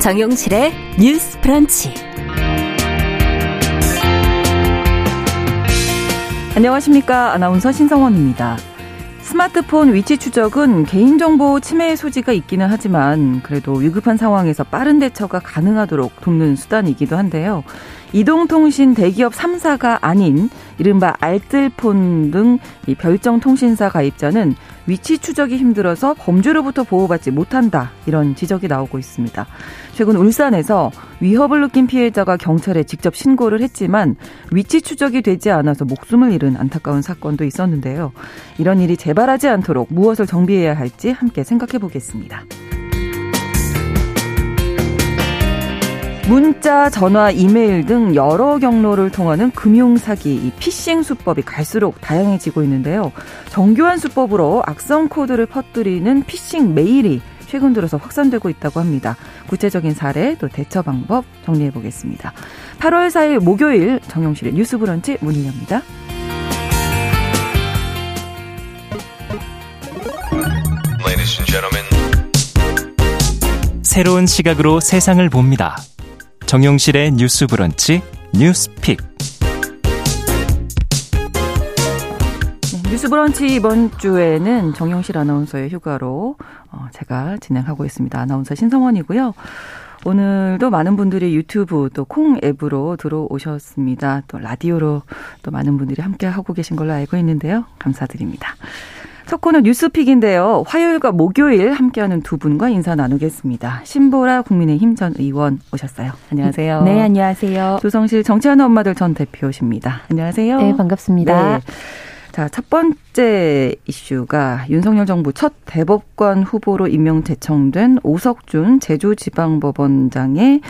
정용실의 뉴스 프런치. 안녕하십니까. 아나운서 신성원입니다. 스마트폰 위치 추적은 개인정보 침해 소지가 있기는 하지만 그래도 위급한 상황에서 빠른 대처가 가능하도록 돕는 수단이기도 한데요. 이동통신 대기업 3사가 아닌 이른바 알뜰폰 등 별정 통신사 가입자는 위치 추적이 힘들어서 범죄로부터 보호받지 못한다. 이런 지적이 나오고 있습니다. 최근 울산에서 위협을 느낀 피해자가 경찰에 직접 신고를 했지만 위치 추적이 되지 않아서 목숨을 잃은 안타까운 사건도 있었는데요. 이런 일이 재발하지 않도록 무엇을 정비해야 할지 함께 생각해 보겠습니다. 문자, 전화, 이메일 등 여러 경로를 통하는 금융 사기, 이 피싱 수법이 갈수록 다양해지고 있는데요. 정교한 수법으로 악성 코드를 퍼뜨리는 피싱 메일이 최근 들어서 확산되고 있다고 합니다. 구체적인 사례 또 대처 방법 정리해 보겠습니다. 8월 4일 목요일 정용실의 뉴스 브런치 문을 엽니다. 새로운 시각으로 세상을 봅니다. 정용실의 뉴스 브런치 뉴스픽. 네, 뉴스 브런치 이번 주에는 정용실 아나운서의 휴가로 어, 제가 진행하고 있습니다. 아나운서 신성원이고요. 오늘도 많은 분들이 유튜브 또 콩 앱으로 들어오셨습니다. 또 라디오로 또 많은 분들이 함께 하고 계신 걸로 알고 있는데요. 감사드립니다. 첫 코너 뉴스픽인데요. 화요일과 목요일 함께하는 두 분과 인사 나누겠습니다. 신보라 국민의힘 전 의원 오셨어요. 안녕하세요. 네, 안녕하세요. 조성실 정치하는 엄마들 전 대표십니다. 안녕하세요. 네, 반갑습니다. 네. 자, 첫 번째 이슈가 윤석열 정부 첫 대법관 후보로 임명 제청된 오석준 제주지방법원장의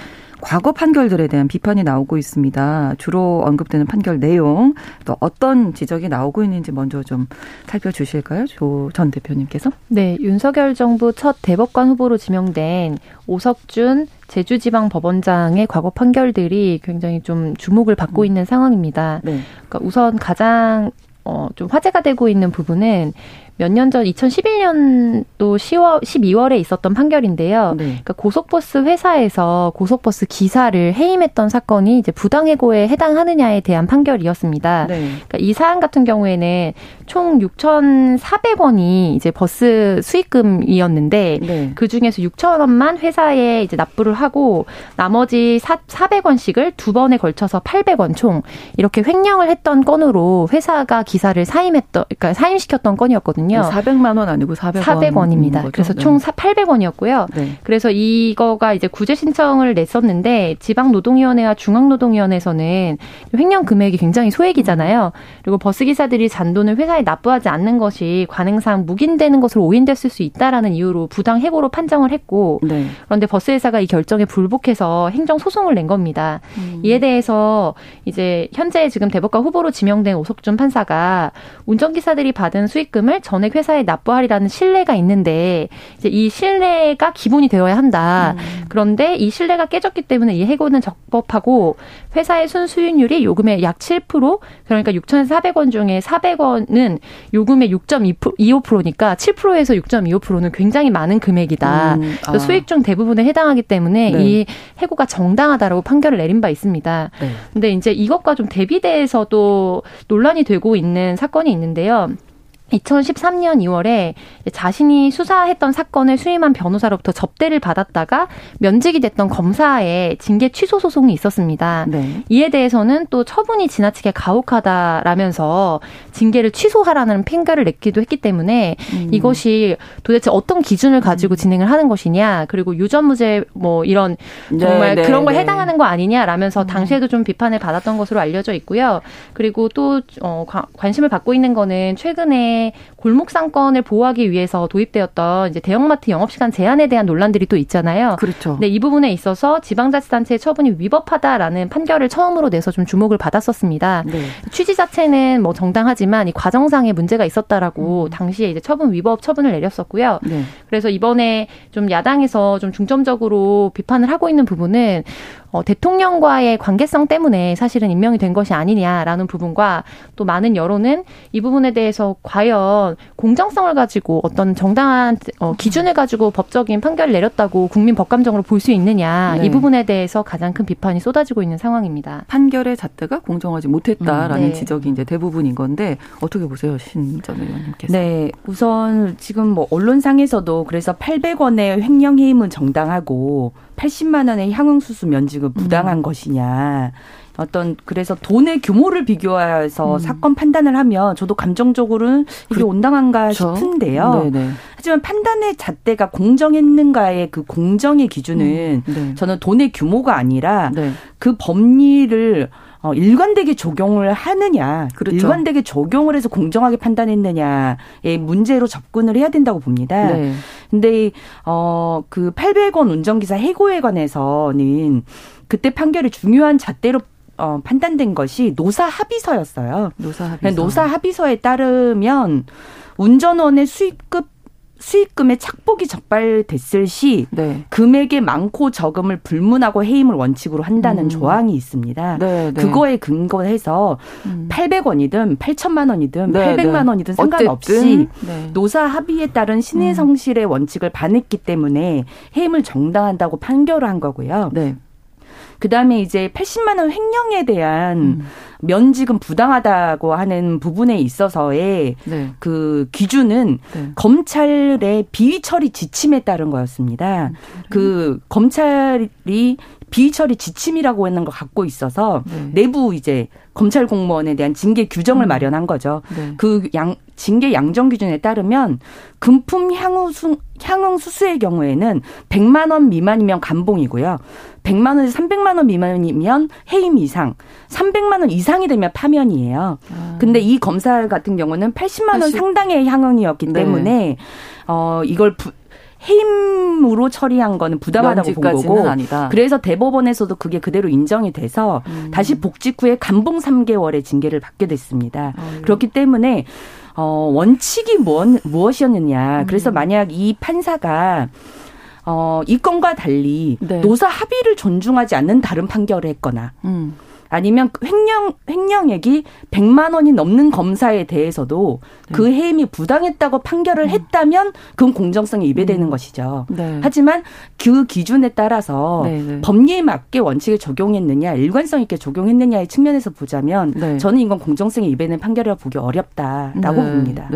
과거 판결들에 대한 비판이 나오고 있습니다. 주로 언급되는 판결 내용 또 어떤 지적이 나오고 있는지 먼저 좀 살펴주실까요? 조 전 대표님께서. 네, 윤석열 정부 첫 대법관 후보로 지명된 오석준 제주지방법원장의 과거 판결들이 굉장히 좀 주목을 받고 음. 있는 상황입니다. 네. 그러니까 우선 가장 어, 좀 화제가 되고 있는 부분은 몇 년 전 2011년도 10월 12월에 있었던 판결인데요. 네. 그러니까 고속버스 회사에서 고속버스 기사를 해임했던 사건이 이제 부당해고에 해당하느냐에 대한 판결이었습니다. 네. 그러니까 이 사안 같은 경우에는 총 6,400원이 이제 버스 수익금이었는데 네. 그 중에서 6천 원만 회사에 이제 납부를 하고 나머지 4, 400원씩을 두 번에 걸쳐서 800원 총 이렇게 횡령을 했던 건으로 회사가 기사를 사임했던 그러니까 사임시켰던 건이었거든요. 거거든요. 400만 원 아니고 400원. 400원입니다. 그래서 총 네. 800원이었고요. 네. 그래서 이거가 이제 구제 신청을 냈었는데 지방노동위원회와 중앙노동위원회에서는 횡령 금액이 굉장히 소액이잖아요. 그리고 버스 기사들이 잔돈을 회사에 납부하지 않는 것이 관행상 묵인되는 것으로 오인됐을 수 있다라는 이유로 부당 해고로 판정을 했고 네. 그런데 버스 회사가 이 결정에 불복해서 행정 소송을 낸 겁니다. 음. 이에 대해서 이제 현재 지금 대법관 후보로 지명된 오석준 판사가 운전기사들이 받은 수익금을 전 전액 회사에 납부하리라는 신뢰가 있는데 이제 이 신뢰가 기본이 되어야 한다. 음. 그런데 이 신뢰가 깨졌기 때문에 이 해고는 적법하고 회사의 순수익률이 요금의 약 7% 그러니까 6,400원 중에 400원은 요금의 6.25%니까 7%에서 6.25%는 굉장히 많은 금액이다. 음. 아. 수익 중 대부분에 해당하기 때문에 네. 이 해고가 정당하다라고 판결을 내린 바 있습니다. 네. 근데 이제 이것과 좀 대비돼서도 논란이 되고 있는 사건이 있는데요. 2013년 2월에 자신이 수사했던 사건을 수임한 변호사로부터 접대를 받았다가 면직이 됐던 검사의 징계 취소 소송이 있었습니다. 네. 이에 대해서는 또 처분이 지나치게 가혹하다라면서 징계를 취소하라는 핑계를 냈기도 했기 때문에 음. 이것이 도대체 어떤 기준을 가지고 음. 진행을 하는 것이냐 그리고 유전무죄 뭐 이런 네, 정말 네, 그런 걸 네. 해당하는 거 아니냐라면서 음. 당시에도 좀 비판을 받았던 것으로 알려져 있고요. 그리고 또 어, 관심을 받고 있는 거는 최근에 때문에 골목 상권을 보호하기 위해서 도입되었던 이제 대형마트 영업 시간 제한에 대한 논란들이 또 있잖아요. 그렇죠. 네, 이 부분에 있어서 지방자치단체의 처분이 위법하다라는 판결을 처음으로 내서 좀 주목을 받았었습니다. 네. 취지 자체는 뭐 정당하지만 이 과정상의 문제가 있었다라고 음. 당시에 이제 처분 위법 처분을 내렸었고요. 네. 그래서 이번에 좀 야당에서 좀 중점적으로 비판을 하고 있는 부분은 어, 대통령과의 관계성 때문에 사실은 임명이 된 것이 아니냐라는 부분과 또 많은 여론은 이 부분에 대해서 과연 공정성을 가지고 어떤 정당한 어, 기준을 가지고 법적인 판결을 내렸다고 국민 법감정으로 볼 수 있느냐 네. 이 부분에 대해서 가장 큰 비판이 쏟아지고 있는 상황입니다. 판결의 잣대가 공정하지 못했다라는 음, 네. 지적이 이제 대부분인 건데 어떻게 보세요, 신전 의원님께서? 네, 우선 지금 뭐 언론상에서도 그래서 800원의 횡령 해임은 정당하고 80만 원의 향응수수 면직은 부당한 음. 것이냐. 어떤 그래서 돈의 규모를 비교해서 음. 사건 판단을 하면 저도 감정적으로는 이게 그렇죠. 온당한가 싶은데요. 네네. 하지만 판단의 잣대가 공정했는가의 그 공정의 기준은 음. 네. 저는 돈의 규모가 아니라 네. 그 법리를 어, 일관되게 적용을 하느냐, 그렇죠. 일관되게 적용을 해서 공정하게 판단했느냐의 문제로 접근을 해야 된다고 봅니다. 네. 근데 어, 그 800원 운전기사 해고에 관해서는 그때 판결이 중요한 잣대로 어, 판단된 것이 노사 합의서였어요. 노사 합의서. 노사 합의서에 따르면 운전원의 수익급 수익금의 착복이 적발됐을 시 네. 금액의 많고 적음을 불문하고 해임을 원칙으로 한다는 음. 조항이 있습니다. 네, 네. 그거에 근거해서 음. 800원이든 8천만 원이든 네, 800만 원이든 상관없이 네. 노사 합의에 따른 신의 음. 성실의 원칙을 반했기 때문에 해임을 정당한다고 판결을 한 거고요. 네. 그다음에 이제 80만 원 횡령에 대한 음. 면직은 부당하다고 하는 부분에 있어서의 네. 그 기준은 네. 검찰의 비위 처리 지침에 따른 거였습니다. 음, 그 검찰이 비위 처리 지침이라고 하는 걸 갖고 있어서 네. 내부 이제 검찰 공무원에 대한 징계 규정을 음. 마련한 거죠. 네. 그양 징계 양정 기준에 따르면 금품 향후 향응 수수의 경우에는 100만 원 미만이면 감봉이고요. 100만 원에서 300만 원 미만이면 해임 이상, 300만 원 이상이 되면 파면이에요. 아. 근데 이 검사 같은 경우는 80만 원 80. 상당의 향응이었기 네. 때문에 어 이걸 부, 해임으로 처리한 거는 부당하다고 본 거고 아니다. 그래서 대법원에서도 그게 그대로 인정이 돼서 음. 다시 복직 후에 감봉 3개월의 징계를 받게 됐습니다. 어, 그렇기 때문에 어 원칙이 무엇, 무엇이었느냐. 음. 그래서 만약 이 판사가 어, 이 건과 달리 네. 노사 합의를 존중하지 않는 다른 판결을 했거나 음. 아니면 횡령 횡령액이 100만 원이 넘는 검사에 대해서도 네. 그 해임이 부당했다고 판결을 음. 했다면 그건 공정성이 위배되는 음. 것이죠. 네. 하지만 그 기준에 따라서 네, 네. 법리에 맞게 원칙을 적용했느냐, 일관성 있게 적용했느냐의 측면에서 보자면 네. 저는 이건 공정성이 위배되는 판결이라고 보기 어렵다라고 네. 봅니다.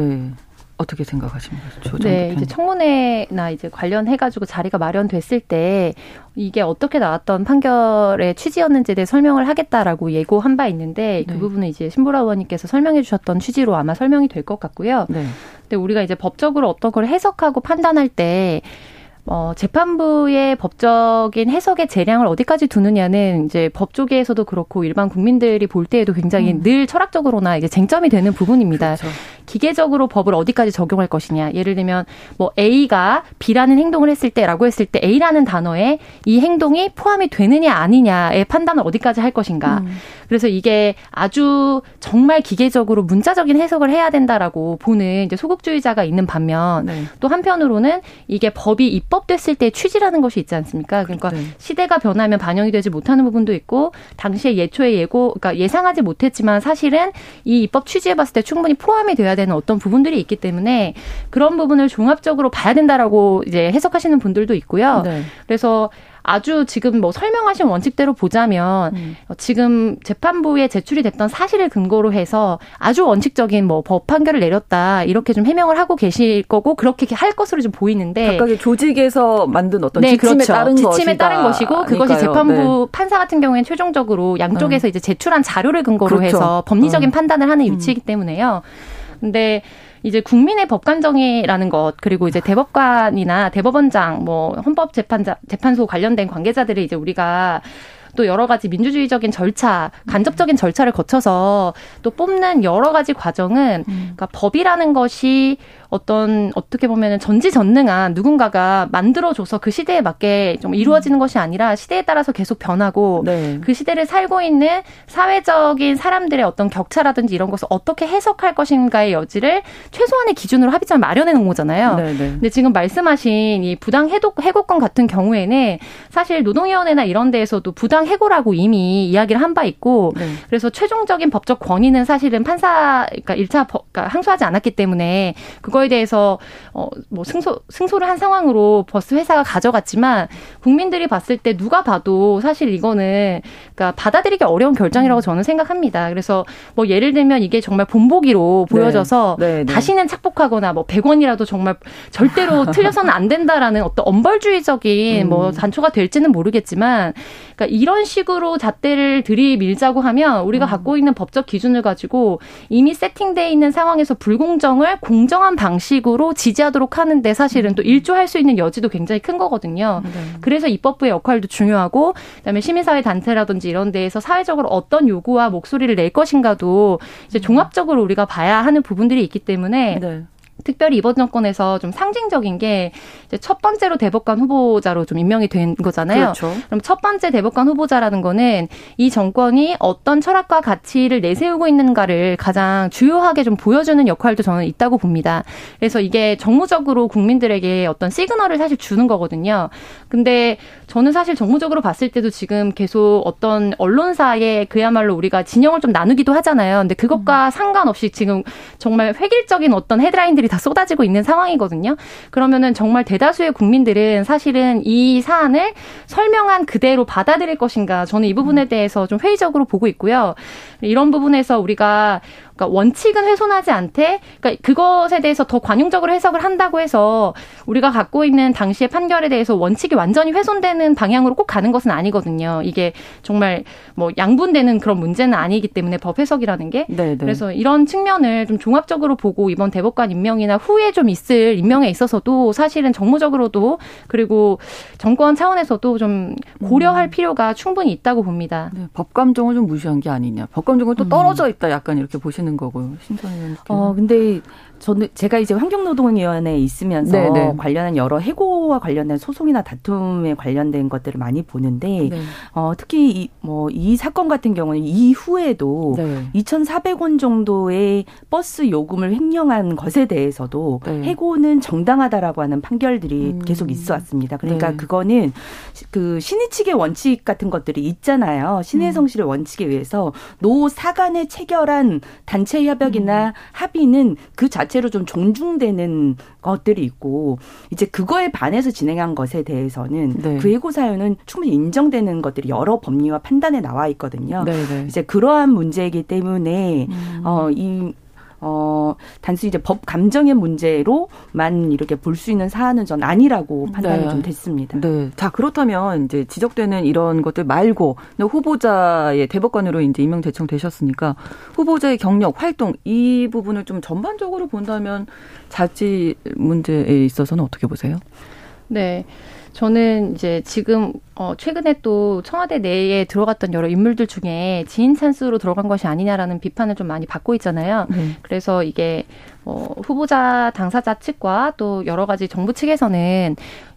어떻게 생각하십니까? 네, 이제 청문회나 이제 관련해가지고 자리가 마련됐을 때 이게 어떻게 나왔던 판결의 취지였는지에 대해 설명을 하겠다라고 예고한 바 있는데 그 네. 그 부분은 이제 신보라 의원님께서 설명해 주셨던 취지로 아마 설명이 될 것 같고요. 네. 근데 우리가 이제 법적으로 어떤 걸 해석하고 판단할 때 어, 재판부의 법적인 해석의 재량을 어디까지 두느냐는 이제 법조계에서도 그렇고 일반 국민들이 볼 때에도 굉장히 음. 늘 철학적으로나 이제 쟁점이 되는 부분입니다. 그렇죠. 기계적으로 법을 어디까지 적용할 것이냐. 예를 들면 뭐 A가 B라는 행동을 했을 때라고 했을 때 A라는 단어에 이 행동이 포함이 되느냐 아니냐의 판단을 어디까지 할 것인가. 음. 그래서 이게 아주 정말 기계적으로 문자적인 해석을 해야 된다라고 보는 이제 소극주의자가 있는 반면 네. 또 한편으로는 이게 법이 입법됐을 때 취지라는 것이 있지 않습니까? 그러니까 네. 시대가 변하면 반영이 되지 못하는 부분도 있고 당시에 예초에 예고 그러니까 예상하지 못했지만 사실은 이 입법 취지에 봤을 때 충분히 포함이 돼야 되는 어떤 부분들이 있기 때문에 그런 부분을 종합적으로 봐야 된다라고 이제 해석하시는 분들도 있고요. 네. 그래서 아주 지금 뭐 설명하신 원칙대로 보자면 음. 지금 재판부에 제출이 됐던 사실을 근거로 해서 아주 원칙적인 뭐 법 판결을 내렸다 이렇게 좀 해명을 하고 계실 거고 그렇게 할 것으로 좀 보이는데 각각의 조직에서 만든 어떤 네, 지침에 그렇죠. 따른 지침에 따른 것이고 그것이 재판부 네. 판사 같은 경우에는 최종적으로 양쪽에서 음. 이제 제출한 자료를 근거로 그렇죠. 해서 법리적인 음. 판단을 하는 음. 위치이기 때문에요. 근데 이제 국민의 법관정의라는 것 그리고 이제 대법관이나 대법원장 뭐 헌법재판자 재판소 관련된 관계자들이 이제 우리가 또 여러 가지 민주주의적인 절차, 간접적인 절차를 거쳐서 또 뽑는 여러 가지 과정은 음. 그러니까 법이라는 것이 어떤 어떻게 보면은 전지전능한 누군가가 만들어줘서 그 시대에 맞게 좀 이루어지는 것이 아니라 시대에 따라서 계속 변하고 네. 그 시대를 살고 있는 사회적인 사람들의 어떤 격차라든지 이런 것을 어떻게 해석할 것인가의 여지를 최소한의 기준으로 합의점을 마련해 놓은 거잖아요. 네네. 네. 근데 지금 말씀하신 이 부당 해독, 해고권 같은 경우에는 사실 노동위원회나 이런 데에서도 부당 해고라고 이미 이야기를 한 바 있고 네. 그래서 최종적인 법적 권위는 사실은 판사 그러니까 1차 법, 그러니까 항소하지 않았기 때문에 그거에 대해서 어 뭐 승소 승소를 한 상황으로 버스 회사가 가져갔지만 국민들이 봤을 때 누가 봐도 사실 이거는 그러니까 받아들이기 어려운 결정이라고 저는 생각합니다. 그래서 뭐 예를 들면 이게 정말 본보기로 보여져서 네. 네, 네. 다시는 착복하거나 뭐 100원이라도 정말 절대로 틀려서는 안 된다라는 어떤 엄벌주의적인 뭐 음. 뭐 단초가 될지는 모르겠지만 그러니까 이런 식으로 잣대를 들이밀자고 하면 우리가 음. 갖고 있는 법적 기준을 가지고 이미 세팅돼 있는 상황에서 불공정을 공정한 방 식으로 지지하도록 하는데 사실은 또 음. 일조할 수 있는 여지도 굉장히 큰 거거든요. 네. 그래서 입법부의 역할도 중요하고 그다음에 시민사회 단체라든지 이런 데에서 사회적으로 어떤 요구와 목소리를 낼 것인가도 이제 음. 종합적으로 우리가 봐야 하는 부분들이 있기 때문에 네. 특별히 이번 정권에서 좀 상징적인 게 첫 번째로 대법관 후보자로 좀 임명이 된 거잖아요. 그렇죠. 그럼 첫 번째 대법관 후보자라는 거는 이 정권이 어떤 철학과 가치를 내세우고 있는가를 가장 주요하게 좀 보여주는 역할도 저는 있다고 봅니다. 그래서 이게 정무적으로 국민들에게 어떤 시그널을 사실 주는 거거든요. 근데 저는 사실 정무적으로 봤을 때도 지금 계속 어떤 언론사에 그야말로 우리가 진영을 좀 나누기도 하잖아요. 근데 그것과 음. 상관없이 지금 정말 획일적인 어떤 헤드라인들이 다 쏟아지고 있는 상황이거든요. 그러면은 정말 대다수의 국민들은 사실은 이 사안을 설명한 그대로 받아들일 것인가 저는 이 부분에 음. 대해서 좀 회의적으로 보고 있고요. 이런 부분에서 우리가 그러니까 원칙은 훼손하지 않되 그러니까 그것에 대해서 더 관용적으로 해석을 한다고 해서 우리가 갖고 있는 당시의 판결에 대해서 원칙이 완전히 훼손되는 방향으로 꼭 가는 것은 아니거든요. 이게 정말 뭐 양분되는 그런 문제는 아니기 때문에 법 해석이라는 게 네네. 네. 그래서 이런 측면을 좀 종합적으로 보고 이번 대법관 임명이 나 후에 좀 있을 임명에 있어서도 사실은 정무적으로도 그리고 정권 차원에서도 좀 고려할 음. 필요가 충분히 있다고 봅니다. 네, 법감정을 좀 무시한 게 아니냐. 법감정은 또 음. 떨어져 있다. 약간 이렇게 보시는 거고요. 신선이 어, 근데 저는 제가 이제 환경노동위원회에 있으면서 네네. 네. 관련한 여러 해고와 관련된 소송이나 다툼에 관련된 것들을 많이 보는데 네. 어, 특히 이, 뭐, 이 사건 같은 경우는 이후에도 네. 2,400원 정도의 버스 요금을 횡령한 것에 대해서도 네. 해고는 정당하다라고 하는 판결들이 음. 계속 있어 왔습니다. 그러니까 네. 그거는 그 신의칙의 원칙 같은 것들이 있잖아요. 신의 음. 성실의 원칙에 의해서 노 사간에 체결한 단체 협약이나 음. 합의는 그 자체 자체로 좀 존중되는 것들이 있고 이제 그거에 반해서 진행한 것에 대해서는 네. 그 해고 사유는 충분히 인정되는 것들이 여러 법리와 판단에 나와 있거든요. 네, 네. 이제 그러한 문제이기 때문에 음. 어이 어, 단순히 이제 법 감정의 문제로만 이렇게 볼 수 있는 사안은 전 아니라고 판단이 네. 좀 됐습니다. 네. 자, 그렇다면 이제 지적되는 이런 것들 말고 후보자의 대법관으로 이제 임명 대청 되셨으니까 후보자의 경력, 활동 이 부분을 좀 전반적으로 본다면 자치 문제에 있어서는 어떻게 보세요? 네. 저는 이제 지금 어 최근에 또 청와대 내에 들어갔던 여러 인물들 중에 지인 찬스로 들어간 것이 아니냐라는 비판을 좀 많이 받고 있잖아요. 네. 그래서 이게 어 후보자 당사자 측과 또 여러 가지 정부 측에서는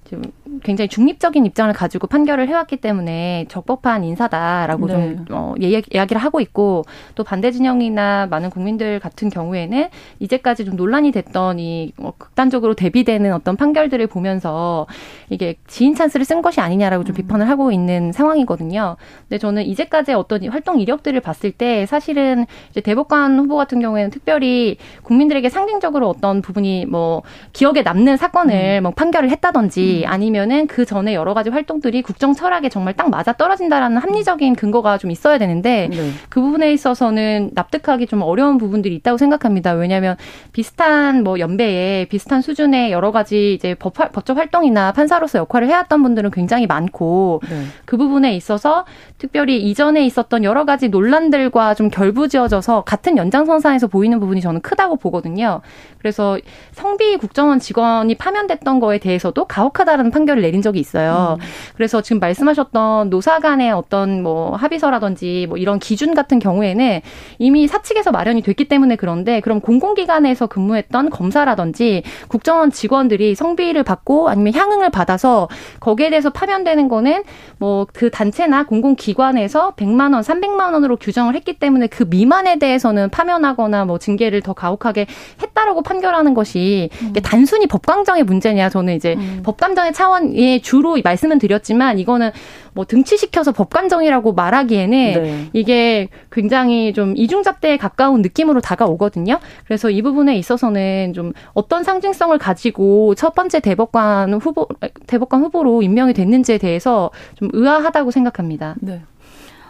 좀 굉장히 중립적인 입장을 가지고 판결을 해왔기 때문에 적법한 인사다라고 네. 좀 어, 이야기를 하고 있고 또 반대 진영이나 많은 국민들 같은 경우에는 이제까지 좀 논란이 됐던 이뭐 극단적으로 대비되는 어떤 판결들을 보면서 이게 지인 찬스를 쓴 것이 아니냐라고 좀 음. 비판을 하고 있는 상황이거든요. 근데 저는 이제까지 어떤 활동 이력들을 봤을 때 사실은 이제 대법관 후보 같은 경우에는 특별히 국민들에게 상징적으로 어떤 부분이 뭐 기억에 남는 사건을 음. 뭐 판결을 했다든지 음. 아니면은 그 전에 여러 가지 활동들이 국정 철학에 정말 딱 맞아 떨어진다라는 합리적인 근거가 좀 있어야 되는데 네. 그 부분에 있어서는 납득하기 좀 어려운 부분들이 있다고 생각합니다. 왜냐하면 비슷한 뭐 연배에 비슷한 수준의 여러 가지 이제 법, 법적 활동이나 판사로서 역할을 해왔던 분들은 굉장히 많고 네. 그 부분에 있어서 특별히 이전에 있었던 여러 가지 논란들과 좀 결부지어져서 같은 연장선상에서 보이는 부분이 저는 크다고 보거든요. 그래서 성비 국정원 직원이 파면됐던 거에 대해서도 가혹하다 부당하다라는 판결을 내린 적이 있어요. 음. 그래서 지금 말씀하셨던 노사 간의 어떤 뭐 합의서라든지 뭐 이런 기준 같은 경우에는 이미 사측에서 마련이 됐기 때문에 그런데 그럼 공공기관에서 근무했던 검사라든지 국정원 직원들이 성비를 받고 아니면 향응을 받아서 거기에 대해서 파면되는 거는 뭐 그 단체나 공공기관에서 100만 원, 300만 원으로 규정을 했기 때문에 그 미만에 대해서는 파면하거나 뭐 징계를 더 가혹하게 했다라고 판결하는 것이 음. 단순히 법광정의 문제냐 저는 이제 음. 법감 정의 차원에 주로 말씀은 드렸지만 이거는 뭐 등치시켜서 법관정이라고 말하기에는 네. 이게 굉장히 좀 이중잣대에 가까운 느낌으로 다가오거든요. 그래서 이 부분에 있어서는 좀 어떤 상징성을 가지고 첫 번째 대법관 후보 대법관 후보로 임명이 됐는지에 대해서 좀 의아하다고 생각합니다. 네.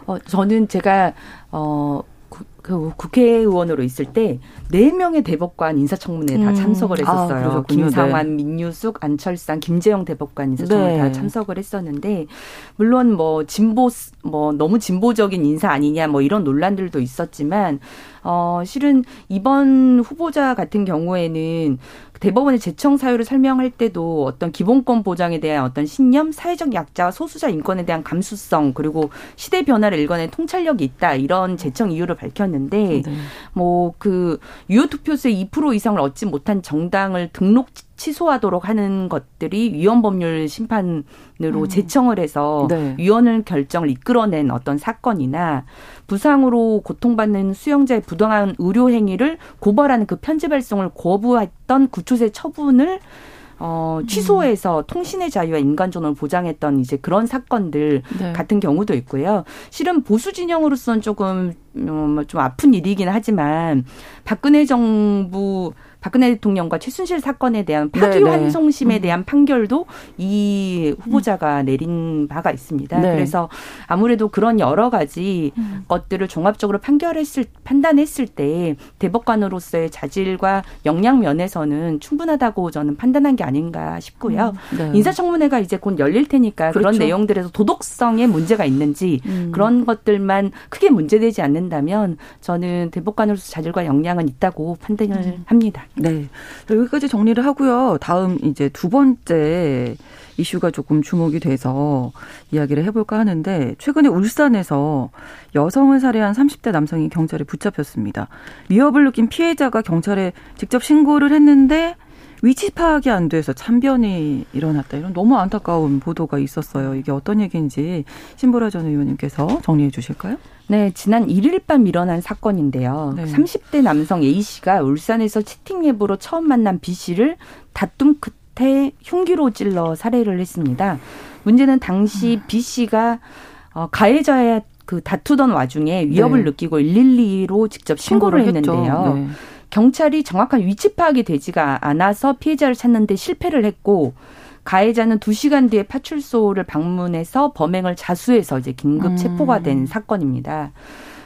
어, 저는 제가 어, 그 국회의원으로 있을 때 네 명의 대법관 인사청문회에 음. 다 참석을 했었어요. 아, 김상환, 네. 민유숙, 안철상, 김재영 대법관 인사청문회 네. 다 참석을 했었는데 물론 뭐 진보 뭐 너무 진보적인 인사 아니냐 뭐 이런 논란들도 있었지만 어 실은 이번 후보자 같은 경우에는 대법원의 재청 사유를 설명할 때도 어떤 기본권 보장에 대한 어떤 신념, 사회적 약자, 소수자 인권에 대한 감수성, 그리고 시대 변화를 일관한 통찰력이 있다 이런 재청 이유를 밝혔는데 네. 뭐그 유효 투표수의 2% 이상을 얻지 못한 정당을 등록 취소하도록 하는 것들이 위헌 법률 심판으로 음. 제청을 해서 네. 위헌을 결정을 이끌어낸 어떤 사건이나 부상으로 고통받는 수용자의 부당한 의료 행위를 고발하는 그 편지 발송을 거부했던 구초세 처분을 어, 취소해서 음. 통신의 자유와 인간 존엄을 보장했던 이제 그런 사건들 네. 같은 경우도 있고요. 실은 보수 진영으로서는 조금 음, 좀 아픈 일이긴 하지만 박근혜 정부 박근혜 대통령과 최순실 사건에 대한 파기 환송심에 네, 네. 대한 판결도 이 후보자가 내린 바가 있습니다. 네. 그래서 아무래도 그런 여러 가지 음. 것들을 종합적으로 판결했을 판단했을 때 대법관으로서의 자질과 역량 면에서는 충분하다고 저는 판단한 게 아닌가 싶고요. 음. 네. 인사청문회가 이제 곧 열릴 테니까 그렇죠. 그런 내용들에서 도덕성에 문제가 있는지 음. 그런 것들만 크게 문제되지 않는다면 저는 대법관으로서 자질과 역량은 있다고 판단을 음. 합니다. 네. 여기까지 정리를 하고요. 다음 이제 두 번째 이슈가 조금 주목이 돼서 이야기를 해볼까 하는데 최근에 울산에서 여성을 살해한 30대 남성이 경찰에 붙잡혔습니다. 위협을 느낀 피해자가 경찰에 직접 신고를 했는데 위치 파악이 안 돼서 참변이 일어났다. 이런 너무 안타까운 보도가 있었어요. 이게 어떤 얘기인지 신보라 전 의원님께서 정리해 주실까요? 네, 지난 1일 밤 일어난 사건인데요. 네. 30대 남성 A 씨가 울산에서 채팅 앱으로 처음 만난 B 씨를 다툼 끝에 흉기로 찔러 살해를 했습니다. 문제는 당시 음. B 씨가 어, 가해자의 그 다투던 와중에 위협을 네. 느끼고 112로 직접 신고를, 신고를 했는데요. 네. 경찰이 정확한 위치 파악이 되지가 않아서 피해자를 찾는데 실패를 했고 가해자는 2시간 뒤에 파출소를 방문해서 범행을 자수해서 이제 긴급 음. 체포가 된 사건입니다.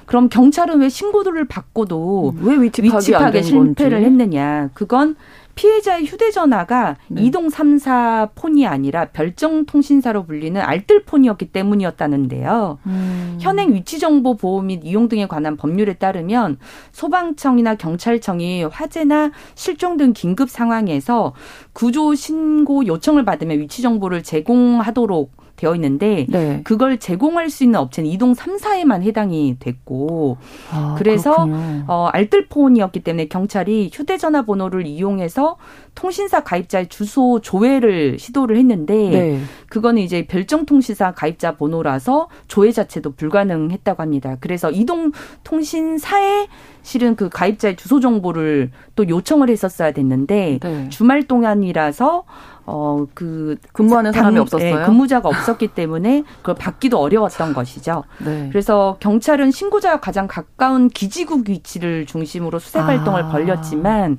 그럼 경찰은 왜 신고를 받고도 왜 위치 파악에 실패를 건지? 했느냐? 그건 피해자의 휴대전화가 네. 이동 3사 폰이 아니라 별정 통신사로 불리는 알뜰 폰이었기 때문이었다는데요. 음. 현행 위치 정보 보호 및 이용 등에 관한 법률에 따르면 소방청이나 경찰청이 화재나 실종 등 긴급 상황에서 구조 신고 요청을 받으면 위치 정보를 제공하도록 되어 있는데 네. 그걸 제공할 수 있는 업체는 이동 3사에만 해당이 됐고 아, 그래서 어 알뜰폰이었기 때문에 경찰이 휴대 전화 번호를 이용해서 통신사 가입자의 주소 조회를 시도를 했는데 네. 그거는 이제 별정 통신사 가입자 번호라서 조회 자체도 불가능했다고 합니다. 그래서 이동 통신사에 실은 그 가입자의 주소 정보를 또 요청을 했었어야 됐는데 네. 주말 동안이라서 어, 그 근무하는 사람이 없었어요. 네, 근무자가 없었기 때문에 그걸 받기도 어려웠던 것이죠. 네. 그래서 경찰은 신고자와 가장 가까운 기지국 위치를 중심으로 수색 활동을 아. 벌였지만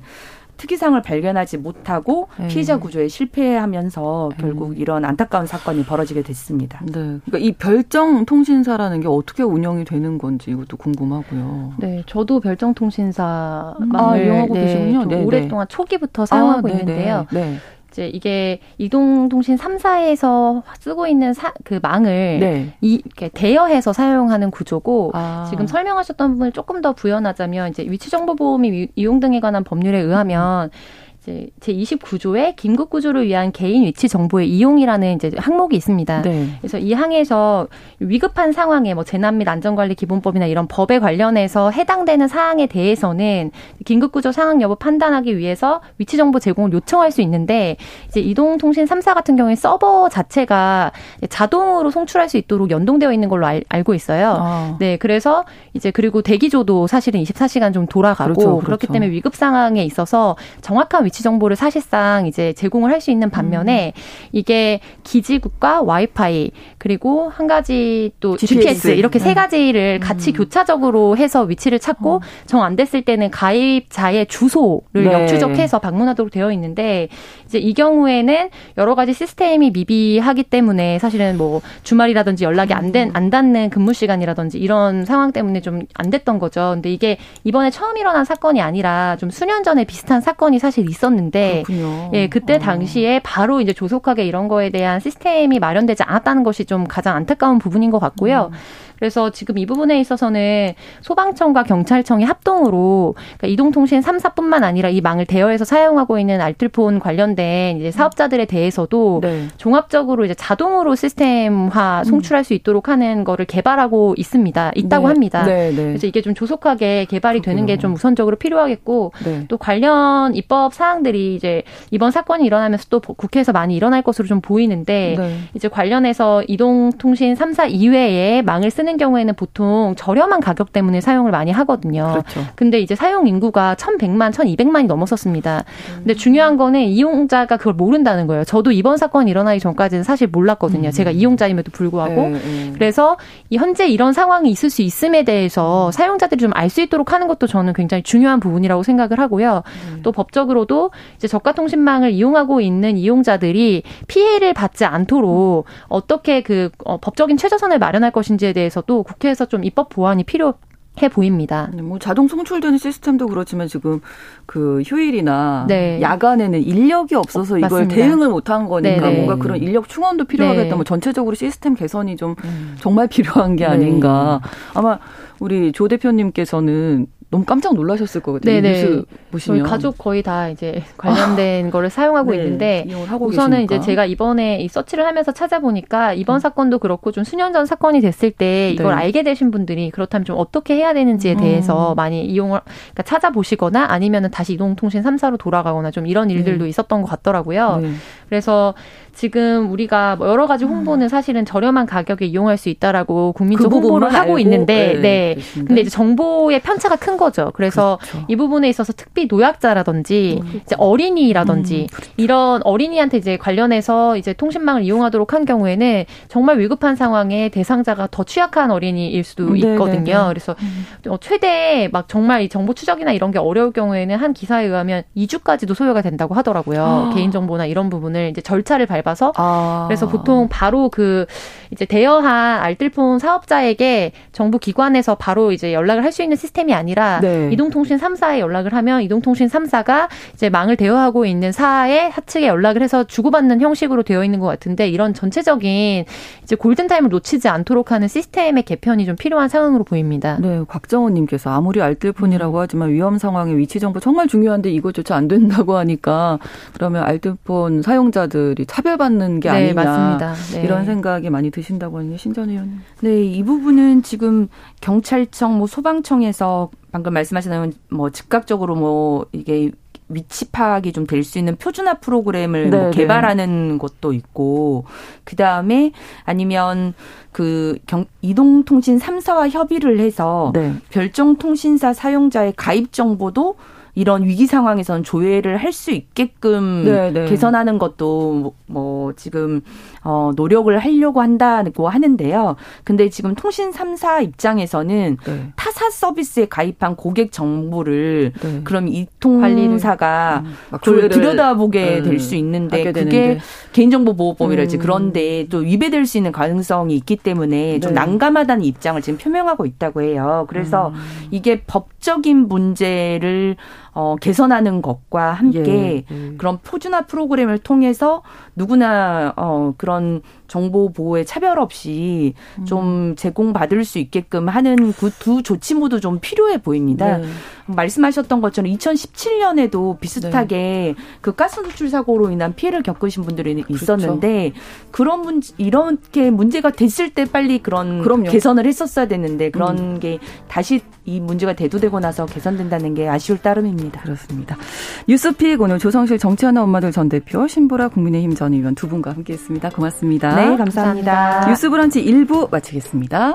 특이상을 발견하지 못하고 네. 피해자 구조에 실패하면서 네. 결국 이런 안타까운 사건이 벌어지게 됐습니다. 네. 그러니까 이 별정 통신사라는 게 어떻게 운영이 되는 건지 이것도 궁금하고요. 네, 저도 별정 통신사만 아, 이용하고 네, 계시군요. 네, 오랫동안 초기부터 사용하고 아, 있는데요. 네. 이제 이게 이동통신 3사에서 쓰고 있는 사, 그 망을 네. 이, 이렇게 대여해서 사용하는 구조고 아. 지금 설명하셨던 부분을 조금 더 부연하자면 이제 위치정보보호 및 이용 등에 관한 법률에 의하면 이제 제 29조에 긴급 구조를 위한 개인 위치 정보의 이용이라는 이제 항목이 있습니다. 네. 그래서 이 항에서 위급한 상황에 뭐 재난 및 안전관리 기본법이나 이런 법에 관련해서 해당되는 사항에 대해서는 긴급 구조 상황 여부 판단하기 위해서 위치 정보 제공을 요청할 수 있는데 이제 이동통신 3사 같은 경우에 서버 자체가 자동으로 송출할 수 있도록 연동되어 있는 걸로 알, 고 있어요. 아. 네, 그래서 이제 그리고 대기조도 사실은 24시간 좀 돌아가고 그렇죠, 그렇죠. 그렇기 때문에 위급 상황에 있어서 정확한 위치 정보를 사실상 이제 제공을 할 수 있는 반면에 음. 이게 기지국과 와이파이 그리고 한 가지 또 GPS, GPS 이렇게 네. 세 가지를 같이 음. 교차적으로 해서 위치를 찾고 어. 정안 됐을 때는 가입자의 주소를 네. 역추적해서 방문하도록 되어 있는데 이제 이 경우에는 여러 가지 시스템이 미비하기 때문에 사실은 뭐 주말이라든지 연락이 안된안 닿는 근무 시간이라든지 이런 상황 때문에 좀 안 됐던 거죠. 근데 이게 이번에 처음 일어난 사건이 아니라 좀 수년 전에 비슷한 사건이 사실 있었 는데 그렇군요. 예, 그때 어. 당시에 바로 이제 조속하게 이런 거에 대한 시스템이 마련되지 않았다는 것이 좀 가장 안타까운 부분인 것 같고요. 음. 그래서 지금 이 부분에 있어서는 소방청과 경찰청이 합동으로 그러니까 이동통신 3사뿐만 아니라 이 망을 대여해서 사용하고 있는 알뜰폰 관련된 이제 사업자들에 대해서도 네. 종합적으로 이제 자동으로 시스템화 음. 송출할 수 있도록 하는 거를 개발하고 있습니다. 있다고 네. 합니다. 네, 네. 그래서 이게 좀 조속하게 개발이 그렇구나. 되는 게 좀 우선적으로 필요하겠고 네. 또 관련 입법 사항들이 이제 이번 사건이 일어나면서 또 국회에서 많이 일어날 것으로 좀 보이는데 네. 이제 관련해서 이동통신 3사 이외에 망을 쓰는 쓰는 경우에는 보통 저렴한 가격 때문에 사용을 많이 하거든요. 그렇죠. 근데 이제 사용 인구가 1,100만, 1,200만이 넘었었습니다. 근데 중요한 거는 이용자가 그걸 모른다는 거예요. 저도 이번 사건이 일어나기 전까지는 사실 몰랐거든요. 음. 제가 이용자임에도 불구하고. 네, 네. 그래서 현재 이런 상황이 있을 수 있음에 대해서 사용자들이 좀 알 수 있도록 하는 것도 저는 굉장히 중요한 부분이라고 생각을 하고요. 음. 또 법적으로도 이제 저가 통신망을 이용하고 있는 이용자들이 피해를 받지 않도록 어떻게 그 어, 법적인 최저선을 마련할 것인지에 대해서 대해서도 국회에서 좀 입법 보완이 필요 해 보입니다. 네, 뭐 자동 송출되는 시스템도 그렇지만 지금 그 휴일이나 네. 야간에는 인력이 없어서 이걸 맞습니다. 대응을 못한 거니까 네네. 네. 뭔가 그런 인력 충원도 필요하겠다. 네. 뭐 전체적으로 시스템 개선이 좀 음. 정말 필요한 게 아닌가. 네. 아마 우리 조 대표님께서는 너무 깜짝 놀라셨을 거거든요. 네네. 뉴스 보시면 저희 가족 거의 다 이제 관련된 아. 거를 사용하고 네. 있는데 우선은 계시니까. 이제 제가 이번에 이 서치를 하면서 찾아보니까 이번 음. 사건도 그렇고 좀 수년 전 사건이 됐을 때 이걸 네. 알게 되신 분들이 그렇다면 좀 어떻게 해야 되는지에 대해서 음. 많이 이용을 그러니까 찾아보시거나 아니면은 다시 이동통신 3사로 돌아가거나 좀 이런 일들도 네. 있었던 것 같더라고요. 네. 그래서 지금 우리가 뭐 여러 가지 홍보는 음. 사실은 저렴한 가격에 이용할 수 있다라고 국민적 그 홍보를 하고 있는데, 네. 네. 근데 이제 정보의 편차가 큰 거죠. 그래서 그렇죠. 이 부분에 있어서 특히 노약자라든지 음. 이제 어린이라든지 음. 그렇죠. 이런 어린이한테 이제 관련해서 이제 통신망을 이용하도록 한 경우에는 정말 위급한 상황에 대상자가 더 취약한 어린이일 수도 네, 있거든요. 네, 네. 그래서 음. 어, 최대 막 정말 이 정보 추적이나 이런 게 어려울 경우에는 한 기사에 의하면 2주까지도 소요가 된다고 하더라고요. 아. 개인정보나 이런 부분을 이제 절차를 밟 밟아서 아. 그래서 보통 바로 그 이제 대여한 알뜰폰 사업자에게 정부 기관에서 바로 이제 연락을 할 수 있는 시스템이 아니라 네. 이동통신 3사에 연락을 하면 이동통신 3사가 이제 망을 대여하고 있는 사의 하측에 연락을 해서 주고받는 형식으로 되어 있는 것 같은데 이런 전체적인 이제 골든타임을 놓치지 않도록 하는 시스템의 개편이 좀 필요한 상황으로 보입니다. 네, 곽정호님께서 아무리 알뜰폰이라고 음. 하지만 위험 상황에 위치 정보 정말 중요한데 이것조차 안 된다고 하니까 그러면 알뜰폰 사용자들이 차별 차별받는 게 네, 아니냐 맞습니다. 네. 이런 생각이 많이 드신다고 하는데 신전 의원님. 네, 이 부분은 지금 경찰청, 뭐 소방청에서 방금 말씀하신 뭐 즉각적으로 뭐 이게 위치 파악이 좀 될 수 있는 표준화 프로그램을 뭐 네, 뭐 개발하는 것도 있고 그 다음에 아니면 그 경, 이동통신 3사와 협의를 해서 네. 별정 통신사 사용자의 가입 정보도 이런 위기 상황에선 조회를 할 수 있게끔 네, 네. 개선하는 것도 뭐 지금 어 노력을 하려고 한다고 하는데요. 근데 지금 통신 3사 입장에서는 네. 타사 서비스에 가입한 고객 정보를 네. 그럼 이 통사가 음, 그걸 들여다보게 네. 될수 있는데 그게 되는데. 개인정보 보호법이랄지 음. 그런데 또 위배될 수 있는 가능성이 있기 때문에 좀 네. 난감하다는 입장을 지금 표명하고 있다고 해요. 그래서 음. 이게 법적인 문제를 어, 개선하는 것과 함께 예, 예. 그런 표준화 프로그램을 통해서 누구나 어, 그런 정보 보호에 차별 없이 음. 좀 제공받을 수 있게끔 하는 그 두 조치 모두 좀 필요해 보입니다. 네. 말씀하셨던 것처럼 2017년에도 비슷하게 네. 그 가스 누출 사고로 인한 피해를 겪으신 분들이 그렇죠. 있었는데 그런 문 이렇게 문제가 됐을 때 빨리 그런 그럼요. 개선을 했었어야 됐는데 그런 음. 게 다시 이 문제가 대두되고 나서 개선된다는 게 아쉬울 따름입니다. 그렇습니다. 뉴스픽 오늘 조성실 정치하는 엄마들 전 대표 신보라 국민의힘 전 의원 두 분과 함께했습니다. 고맙습니다. 네, 감사합니다. 감사합니다. 뉴스브런치 1부 마치겠습니다.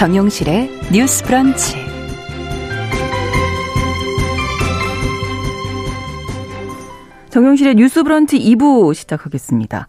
정용실의 뉴스 브런치. 정용실의 뉴스 브런치 2부 시작하겠습니다.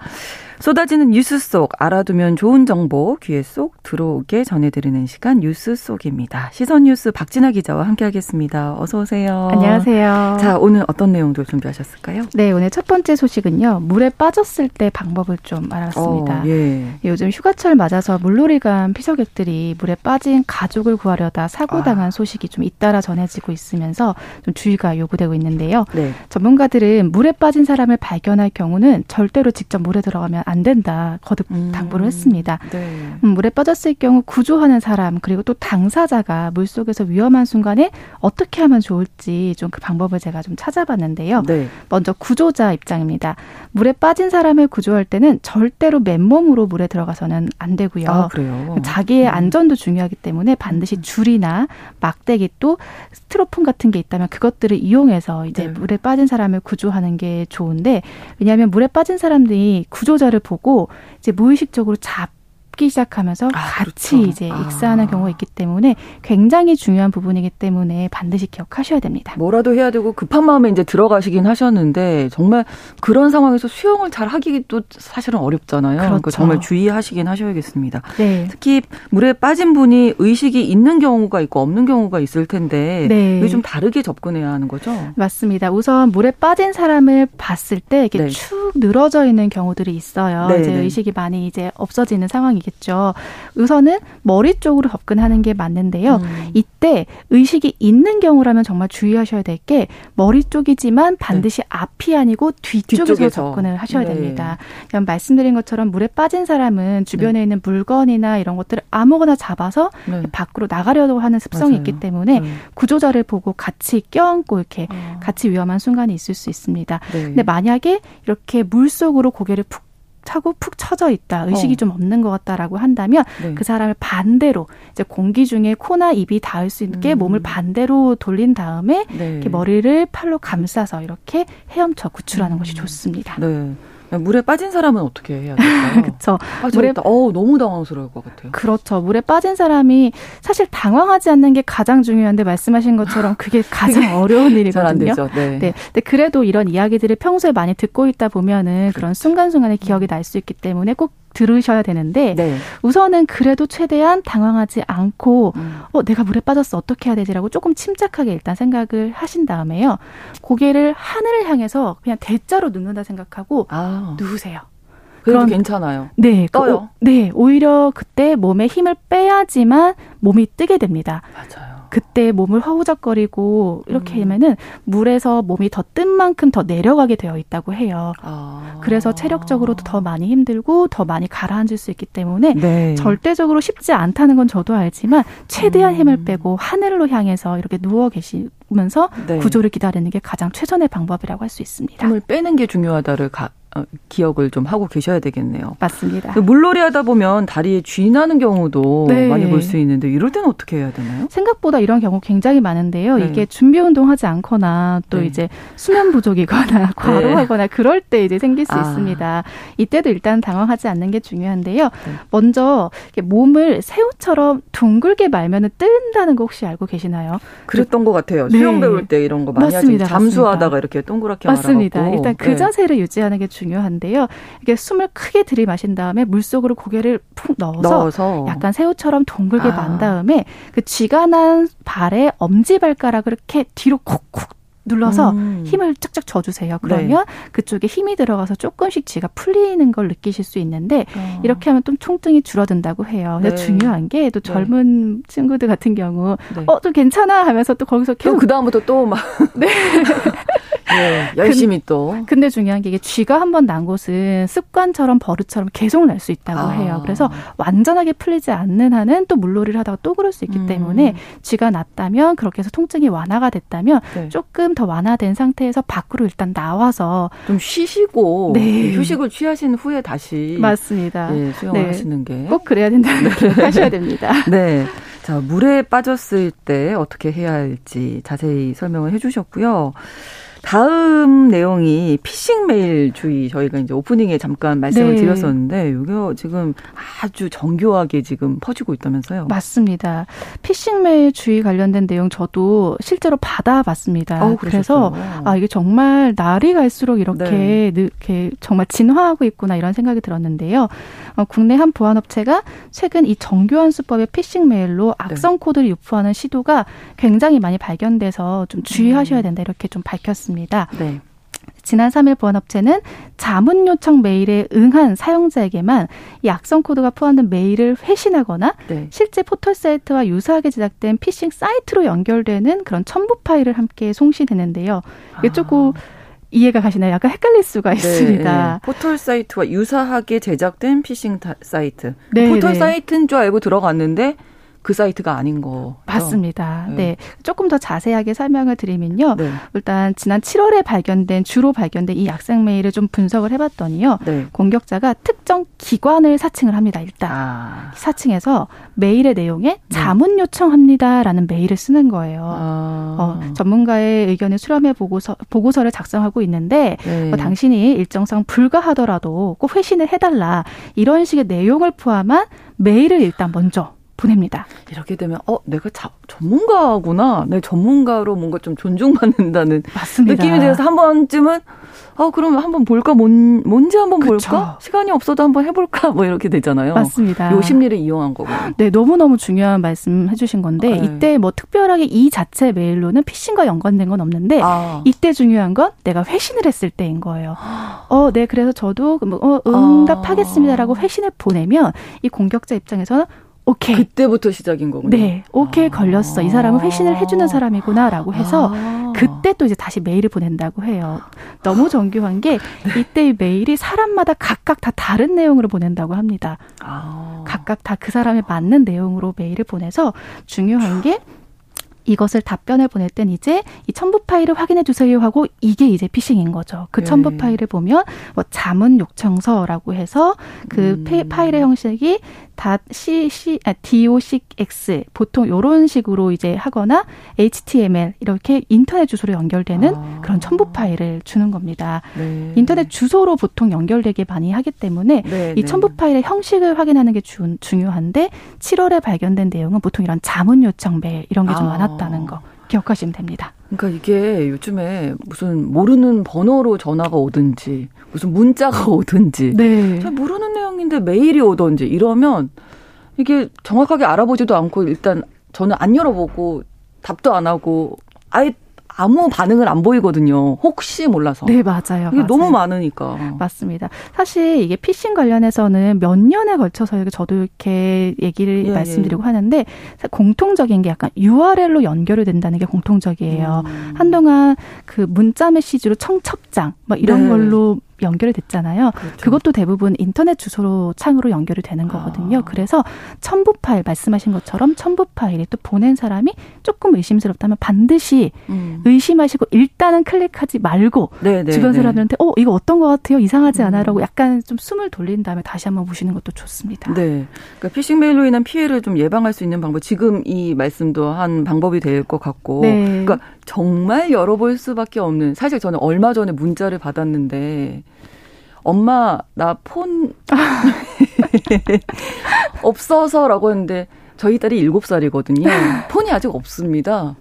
쏟아지는 뉴스 속 알아두면 좋은 정보 귀에 쏙 들어오게 전해드리는 시간 뉴스 속입니다. 시선 뉴스 박진아 기자와 함께하겠습니다. 어서 오세요. 안녕하세요. 자 오늘 어떤 내용들 준비하셨을까요? 네 오늘 첫 번째 소식은요 물에 빠졌을 때 방법을 좀 알아봤습니다. 어, 예. 요즘 휴가철 맞아서 물놀이 간 피서객들이 물에 빠진 가족을 구하려다 사고 당한 아. 소식이 좀 잇따라 전해지고 있으면서 좀 주의가 요구되고 있는데요. 네. 전문가들은 물에 빠진 사람을 발견할 경우는 절대로 직접 물에 들어가면 안 된다 거듭 음. 당부를 했습니다. 네. 음, 물에 빠졌을 경우 구조하는 사람 그리고 또 당사자가 물 속에서 위험한 순간에 어떻게 하면 좋을지 좀 그 방법을 제가 좀 찾아봤는데요. 네. 먼저 구조자 입장입니다. 물에 빠진 사람을 구조할 때는 절대로 맨몸으로 물에 들어가서는 안 되고요. 아, 그래요? 자기의 음. 안전도 중요하기 때문에 반드시 음. 줄이나 막대기 또 스티로폼 같은 게 있다면 그것들을 이용해서 이제 네. 물에 빠진 사람을 구조하는 게 좋은데 왜냐하면 물에 빠진 사람들이 구조자를 보고 이제 무의식적으로 잡 기 시작하면서 아, 같이 그렇죠. 이제 아. 익사하는 아. 경우가 있기 때문에 굉장히 중요한 부분이기 때문에 반드시 기억하셔야 됩니다. 뭐라도 해야 되고 급한 마음에 이제 들어가시긴 하셨는데 정말 그런 상황에서 수영을 잘 하기도 사실은 어렵잖아요. 그러니까 그렇죠. 그러니까 정말 주의하시긴 하셔야겠습니다. 네. 특히 물에 빠진 분이 의식이 있는 경우가 있고 없는 경우가 있을 텐데 네. 이게 좀 다르게 접근해야 하는 거죠? 맞습니다. 우선 물에 빠진 사람을 봤을 때 이렇게 네. 축 늘어져 있는 경우들이 있어요. 네, 이제 네. 의식이 많이 이제 없어지는 상황이 상 황이겠죠. 우선은 머리 쪽으로 접근하는 게 맞는데요. 음. 이때 의식이 있는 경우라면 정말 주의하셔야 될 게 머리 쪽이지만 반드시 네. 앞이 아니고 뒤쪽에서, 뒤쪽에서. 접근을 하셔야 네. 됩니다. 그냥 말씀드린 것처럼 물에 빠진 사람은 주변에 네. 있는 물건이나 이런 것들을 아무거나 잡아서 네. 밖으로 나가려고 하는 습성이 맞아요. 있기 때문에 네. 구조자를 보고 같이 껴안고 이렇게 어. 같이 위험한 순간이 있을 수 있습니다. 네. 근데 만약에 이렇게 물 속으로 고개를 푹 차고 푹 처져 있다. 의식이 어. 좀 없는 것 같다라고 한다면 네. 그 사람을 반대로 이제 공기 중에 코나 입이 닿을 수 있게 음. 몸을 반대로 돌린 다음에 네. 이렇게 머리를 팔로 감싸서 이렇게 헤엄쳐 구출하는 음. 것이 좋습니다. 네. 물에 빠진 사람은 어떻게 해야 될까요? 그렇죠. 아, 물에 어 너무 당황스러울 것 같아요. 그렇죠. 물에 빠진 사람이 사실 당황하지 않는 게 가장 중요한데 말씀하신 것처럼 그게 가장 어려운 일이거든요. 네. 네. 근데 그래도 이런 이야기들을 평소에 많이 듣고 있다 보면은 그런 그렇죠. 순간순간에 기억이 날 수 있기 때문에 꼭 들으셔야 되는데 네. 우선은 그래도 최대한 당황하지 않고 음. 어 내가 물에 빠졌어 어떻게 해야 되지라고 조금 침착하게 일단 생각을 하신 다음에요 고개를 하늘을 향해서 그냥 대자로 눕는다 생각하고 아. 누우세요. 그럼 괜찮아요. 네, 그 떠요. 그, 네, 오히려 그때 몸에 힘을 빼야지만 몸이 뜨게 됩니다. 맞아요. 그때 몸을 허우적거리고 이렇게 음. 하면은 물에서 몸이 더 뜬 만큼 더 내려가게 되어 있다고 해요. 아. 그래서 체력적으로도 더 많이 힘들고 더 많이 가라앉을 수 있기 때문에 네. 절대적으로 쉽지 않다는 건 저도 알지만 최대한 음. 힘을 빼고 하늘로 향해서 이렇게 누워 계시면서 네. 구조를 기다리는 게 가장 최선의 방법이라고 할 수 있습니다. 힘을 빼는 게 중요하다를 가, 어, 기억을 좀 하고 계셔야 되겠네요. 맞습니다. 물놀이 하다 보면 다리에 쥐 나는 경우도 네. 많이 볼 수 있는데 이럴 때는 어떻게 해야 되나요? 생각보다 이런 경우 굉장히 많은데요. 네. 이게 준비 운동하지 않거나 또 네. 이제 수면 부족이거나 과로하거나 그럴 때 이제 생길 수 아. 있습니다. 이때도 일단 당황하지 않는 게 중요한데요. 먼저 몸을 새우처럼 둥글게 말면은 뜬다는 거 혹시 알고 계시나요? 그랬던 것 같아요. 수영 배울 때 이런 거 많이 맞습니다. 하지. 잠수하다가 맞습니다. 이렇게 동그랗게 맞습니다. 말아갖고. 일단 그 자세를 유지하는 게 중요 한데요. 이게 숨을 크게 들이마신 다음에 물 속으로 고개를 푹 넣어서, 넣어서. 약간 새우처럼 동글게 아. 만 다음에 그 쥐가 난 발에 엄지 발가락을 이렇게 뒤로 콕콕 눌러서 음. 힘을 쫙쫙 줘주세요. 그러면 네. 그쪽에 힘이 들어가서 조금씩 쥐가 풀리는 걸 느끼실 수 있는데 어. 이렇게 하면 좀 총증이 줄어든다고 해요. 네. 중요한 게또 네. 젊은 네. 친구들 같은 경우 네. 어좀 괜찮아 하면서 또 거기서 계속 그 다음부터 또 막 네. 네, 열심히 근, 또. 근데 중요한 게 이게 쥐가 한 번 난 곳은 습관처럼 버릇처럼 계속 날 수 있다고 아. 해요. 그래서 완전하게 풀리지 않는 한은 또 물놀이를 하다가 또 그럴 수 있기 음. 때문에 쥐가 났다면 그렇게 해서 통증이 완화가 됐다면 네. 조금 더 완화된 상태에서 밖으로 일단 나와서 좀 쉬시고 네. 휴식을 취하신 후에 다시 맞습니다. 네, 수영을 네. 하시는 게 꼭 그래야 된다는 네. 하셔야 됩니다. 네. 자, 물에 빠졌을 때 어떻게 해야 할지 자세히 설명을 해 주셨고요. 다음 내용이 피싱 메일 주의 저희가 이제 오프닝에 잠깐 말씀을 네. 드렸었는데 이게 지금 아주 정교하게 지금 퍼지고 있다면서요? 맞습니다. 피싱 메일 주의 관련된 내용 저도 실제로 받아봤습니다. 어, 그래서 아 이게 정말 날이 갈수록 이렇게 네. 이렇게 정말 진화하고 있구나 이런 생각이 들었는데요. 어, 국내 한 보안업체가 최근 이 정교한 수법의 피싱 메일로 악성 네. 코드를 유포하는 시도가 굉장히 많이 발견돼서 좀 주의하셔야 음. 된다 이렇게 좀 밝혔습니다. 있습니다. 네. 지난 3일 보안업체는 자문 요청 메일에 응한 사용자에게만 이 악성 코드가 포함된 메일을 회신하거나 네. 실제 포털 사이트와 유사하게 제작된 피싱 사이트로 연결되는 그런 첨부 파일을 함께 송신했는데요. 이게 아. 조금 이해가 가시나요? 약간 헷갈릴 수가 네, 있습니다. 네. 포털 사이트와 유사하게 제작된 피싱 사이트. 네, 포털 네. 사이트인 줄 알고 들어갔는데 그 사이트가 아닌 거 맞습니다. 네. 네. 조금 더 자세하게 설명을 드리면요. 네. 일단 지난 7월에 발견된 주로 발견된 이 악성 메일을 좀 분석을 해봤더니요. 네. 공격자가 특정 기관을 사칭을 합니다. 일단 아. 사칭해서 메일의 내용에 네. 자문 요청합니다라는 메일을 쓰는 거예요. 아. 어, 전문가의 의견을 수렴해 보고서 보고서를 작성하고 있는데 네. 어, 당신이 일정상 불가하더라도 꼭 회신을 해달라 이런 식의 내용을 포함한 메일을 일단 먼저 보냅니다. 이렇게 되면 어 내가 자, 전문가구나. 내 전문가로 뭔가 좀 존중받는다는 맞습니다. 느낌이 들어서 한 번쯤은 어 그러면 한번 볼까 뭔 뭔지 한번 그쵸. 볼까 시간이 없어도 한번 해볼까 뭐 이렇게 되잖아요. 맞습니다. 요 심리를 이용한 거고. 네 너무 너무 중요한 말씀 해주신 건데 네. 이때 뭐 특별하게 이 자체 메일로는 피싱과 연관된 건 없는데 아. 이때 중요한 건 내가 회신을 했을 때인 거예요. 어 네 그래서 저도 뭐, 어, 응답하겠습니다라고 회신을 보내면 이 공격자 입장에서는 오케이. 그때부터 시작인 거군요. 네. 오케이 아. 걸렸어. 이 사람은 회신을 해주는 사람이구나라고 해서 아. 그때 또 이제 다시 메일을 보낸다고 해요. 너무 정교한 게 네. 이때 메일이 사람마다 각각 다 다른 내용으로 보낸다고 합니다. 아. 각각 다 그 사람에 맞는 내용으로 메일을 보내서 중요한 게 이것을 답변을 보낼 땐 이제 이 첨부 파일을 확인해 주세요 하고 이게 이제 피싱인 거죠. 그 첨부 네. 파일을 보면 뭐 자문 요청서라고 해서 그 음. 파일의 형식이 다 C C 아, DOCX 보통 요런 식으로 이제 하거나 HTML 이렇게 인터넷 주소로 연결되는 아. 그런 첨부 파일을 주는 겁니다. 네. 인터넷 주소로 보통 연결되게 많이 하기 때문에 네, 이 네. 첨부 파일의 형식을 확인하는 게 주, 중요한데 7월에 발견된 내용은 보통 이런 자문 요청 메일 이런 게좀 아. 많았다는 거 기억하시면 됩니다. 그러니까 이게 요즘에 무슨 모르는 번호로 전화가 오든지 무슨 문자가 오든지 네. 잘 모르는 내용인데 메일이 오든지 이러면 이게 정확하게 알아보지도 않고 일단 저는 안 열어보고 답도 안 하고 아예 아무 반응을 안 보이거든요. 혹시 몰라서. 네, 맞아요. 이게 맞아요. 너무 많으니까. 맞습니다. 사실 이게 피싱 관련해서는 몇 년에 걸쳐서 저도 이렇게 얘기를 예, 말씀드리고 예. 하는데 공통적인 게 약간 URL로 연결이 된다는 게 공통적이에요. 음. 한동안 그 문자 메시지로 청첩장 뭐 이런 네. 걸로 연결이 됐잖아요. 그렇죠. 그것도 대부분 인터넷 주소로 창으로 연결이 되는 거거든요. 아. 그래서 첨부 파일 말씀하신 것처럼 첨부 파일이 또 보낸 사람이 조금 의심스럽다면 반드시 음. 의심하시고 일단은 클릭하지 말고 네네, 네, 주변 네. 사람들한테 어 이거 어떤 것 같아요 이상하지 음. 않아라고 약간 좀 숨을 돌린 다음에 다시 한번 보시는 것도 좋습니다. 네, 그러니까 피싱 메일로 인한 피해를 좀 예방할 수 있는 방법 지금 이 말씀도 한 방법이 될 것 같고, 네. 그러니까 정말 열어볼 수밖에 없는 사실 저는 얼마 전에 문자를 받았는데 엄마 나 폰 없어서라고 했는데 저희 딸이 일곱 살이거든요. 폰이 아직 없습니다.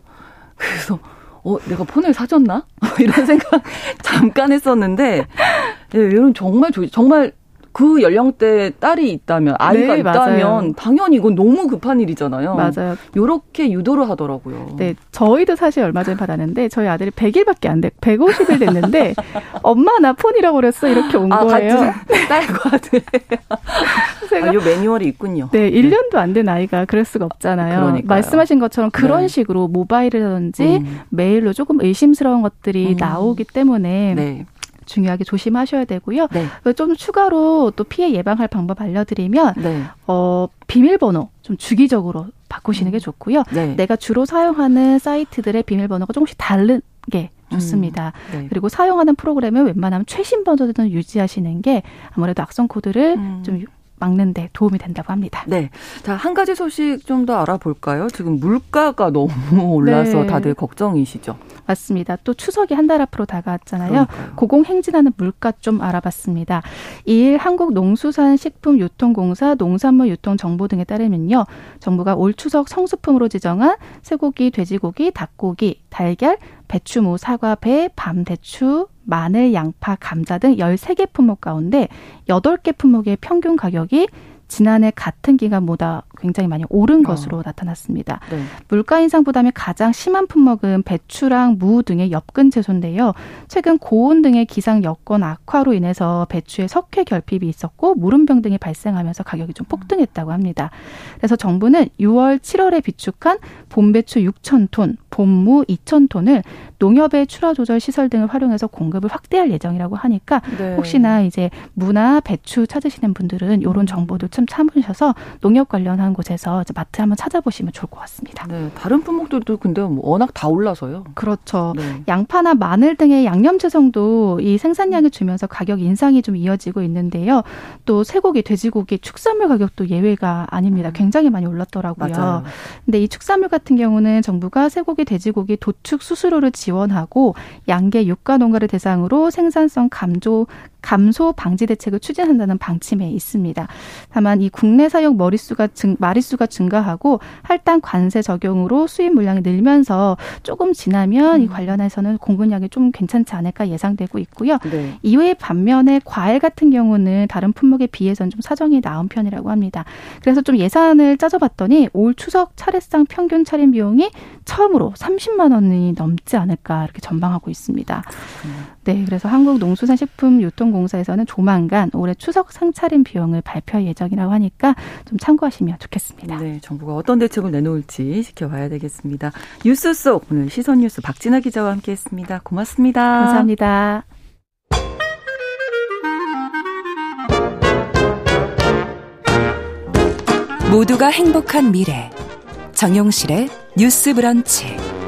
그래서 어 내가 폰을 사줬나 이런 생각 잠깐 했었는데 예, 이런 정말 정말 그 연령대 딸이 있다면 아이가 네, 있다면 맞아요. 당연히 이건 너무 급한 일이잖아요. 맞아요. 요렇게 유도를 하더라고요. 네, 저희도 사실 얼마 전에 받았는데 저희 아들이 100일밖에 안 돼, 150일 됐는데 엄마 나 폰이라고 그랬어 이렇게 온 아, 거예요. 딸과 아들. 아, 요 매뉴얼이 있군요. 네, 1년도 안 된 아이가 그럴 수가 없잖아요. 그러니까요. 말씀하신 것처럼 그런 네. 식으로 모바일이라든지 음. 메일로 조금 의심스러운 것들이 음. 나오기 때문에 네. 중요하게 조심하셔야 되고요. 네. 좀 추가로 또 피해 예방할 방법 알려드리면 네. 어, 비밀번호 좀 주기적으로 바꾸시는 게 음. 좋고요. 네. 내가 주로 사용하는 사이트들의 비밀번호가 조금씩 다른 게 좋습니다. 음, 네. 그리고 사용하는 프로그램을 웬만하면 최신 버전을 유지하시는 게 아무래도 악성 코드를 음. 좀 막는데 도움이 된다고 합니다. 네. 자, 한 가지 소식 좀 더 알아볼까요? 지금 물가가 너무 올라서 네. 다들 걱정이시죠? 맞습니다. 또 추석이 한 달 앞으로 다가왔잖아요. 그러니까요. 고공행진하는 물가 좀 알아봤습니다. 이일 한국농수산식품유통공사 농산물유통정보 등에 따르면요. 정부가 올 추석 성수품으로 지정한 쇠고기, 돼지고기, 닭고기, 달걀, 배추, 무, 사과, 배, 밤 대추, 마늘, 양파, 감자 등 13개 품목 가운데 8개 품목의 평균 가격이 지난해 같은 기간보다 굉장히 많이 오른 어. 것으로 어. 나타났습니다. 네. 물가 인상 부담이 가장 심한 품목은 배추랑 무 등의 엽근 채소인데요. 최근 고온 등의 기상 여건 악화로 인해서 배추에 석회 결핍이 있었고 무름병 등이 발생하면서 가격이 좀 폭등했다고 합니다. 그래서 정부는 6월, 7월에 비축한 봄배추 6천 톤, 봄무 2천 톤을 농협의 출하 조절 시설 등을 활용해서 공급을 확대할 예정이라고 하니까 네. 혹시나 이제 무나 배추 찾으시는 분들은 이런 정보도 좀 참으셔서 농협 관련한 곳에서 마트 한번 찾아보시면 좋을 것 같습니다. 네, 다른 품목들도 근데 뭐 워낙 다 올라서요. 그렇죠. 네. 양파나 마늘 등의 양념 채성도 이 생산량을 주면서 가격 인상이 좀 이어지고 있는데요. 또 쇠고기, 돼지고기, 축산물 가격도 예외가 아닙니다. 음. 굉장히 많이 올랐더라고요. 맞아요. 근데 이 축산물 같은 경우는 정부가 쇠고기, 돼지고기 도축 수수료를 지원하고 양계 유가 농가를 대상으로 생산성 감조 감소 방지 대책을 추진한다는 방침에 있습니다. 다만 이 국내 사용 머릿수가 증, 마릿수가 증가하고 할당 관세 적용으로 수입 물량이 늘면서 조금 지나면 음. 이 관련해서는 공급량이 좀 괜찮지 않을까 예상되고 있고요. 네. 이외에 반면에 과일 같은 경우는 다른 품목에 비해서는 좀 사정이 나은 편이라고 합니다. 그래서 좀 예산을 짜져봤더니 올 추석 차례상 평균 차림 비용이 처음으로 30만 원이 넘지 않을까 이렇게 전망하고 있습니다. 네, 그래서 한국 농수산식품 유통 공사에서는 조만간 올해 추석 상차림 비용을 발표할 예정이라고 하니까 좀 참고하시면 좋겠습니다. 네, 정부가 어떤 대책을 내놓을지 지켜봐야 되겠습니다. 뉴스 속 오늘 시선 뉴스 박진아 기자와 함께했습니다. 고맙습니다. 감사합니다. 모두가 행복한 미래 정용실의 뉴스 브런치.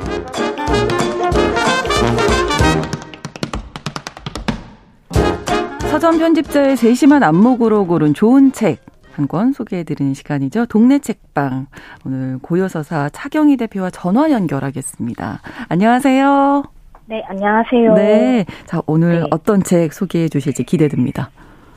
서점 편집자의 세심한 안목으로 고른 좋은 책. 한 권 소개해드리는 시간이죠. 동네 책방. 오늘 고요서사 차경희 대표와 전화 연결하겠습니다. 안녕하세요. 네, 안녕하세요. 네. 자, 오늘 네. 어떤 책 소개해 주실지 기대됩니다.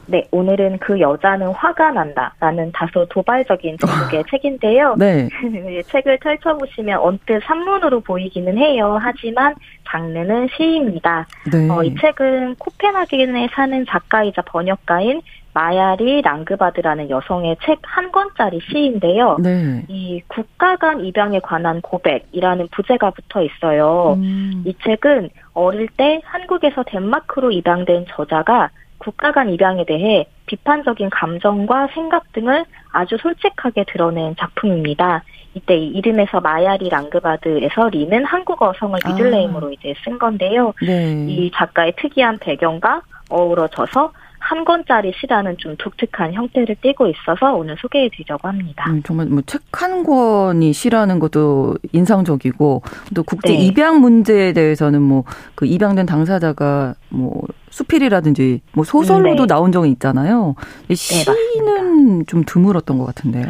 네, 오늘은 그 여자는 화가 난다라는 다소 도발적인 제목의 책인데요. 네. 책을 펼쳐보시면 언뜻 산문으로 보이기는 해요. 하지만 장르는 시입니다. 네. 어, 이 책은 코펜하겐에 사는 작가이자 번역가인 마야리 랑그바드라는 여성의 책 한 권짜리 시인데요. 네. 이 국가 간 입양에 관한 고백이라는 부제가 붙어 있어요. 음. 이 책은 어릴 때 한국에서 덴마크로 입양된 저자가 국가 간 입양에 대해 비판적인 감정과 생각 등을 아주 솔직하게 드러낸 작품입니다. 이때 이 이름에서 마야리 랑그바드에서 리는 한국어 성을 아. 미들네임으로 아. 이제 쓴 건데요. 네. 이 작가의 특이한 배경과 어우러져서 한 권짜리 시라는 좀 독특한 형태를 띠고 있어서 오늘 소개해 드리려고 합니다. 음, 정말 뭐 책 한 권이 시라는 것도 인상적이고 또 국제 네. 입양 문제에 대해서는 뭐 그 입양된 당사자가 뭐 수필이라든지 뭐 소설로도 네. 나온 적이 있잖아요. 시는 네, 좀 드물었던 것 같은데요.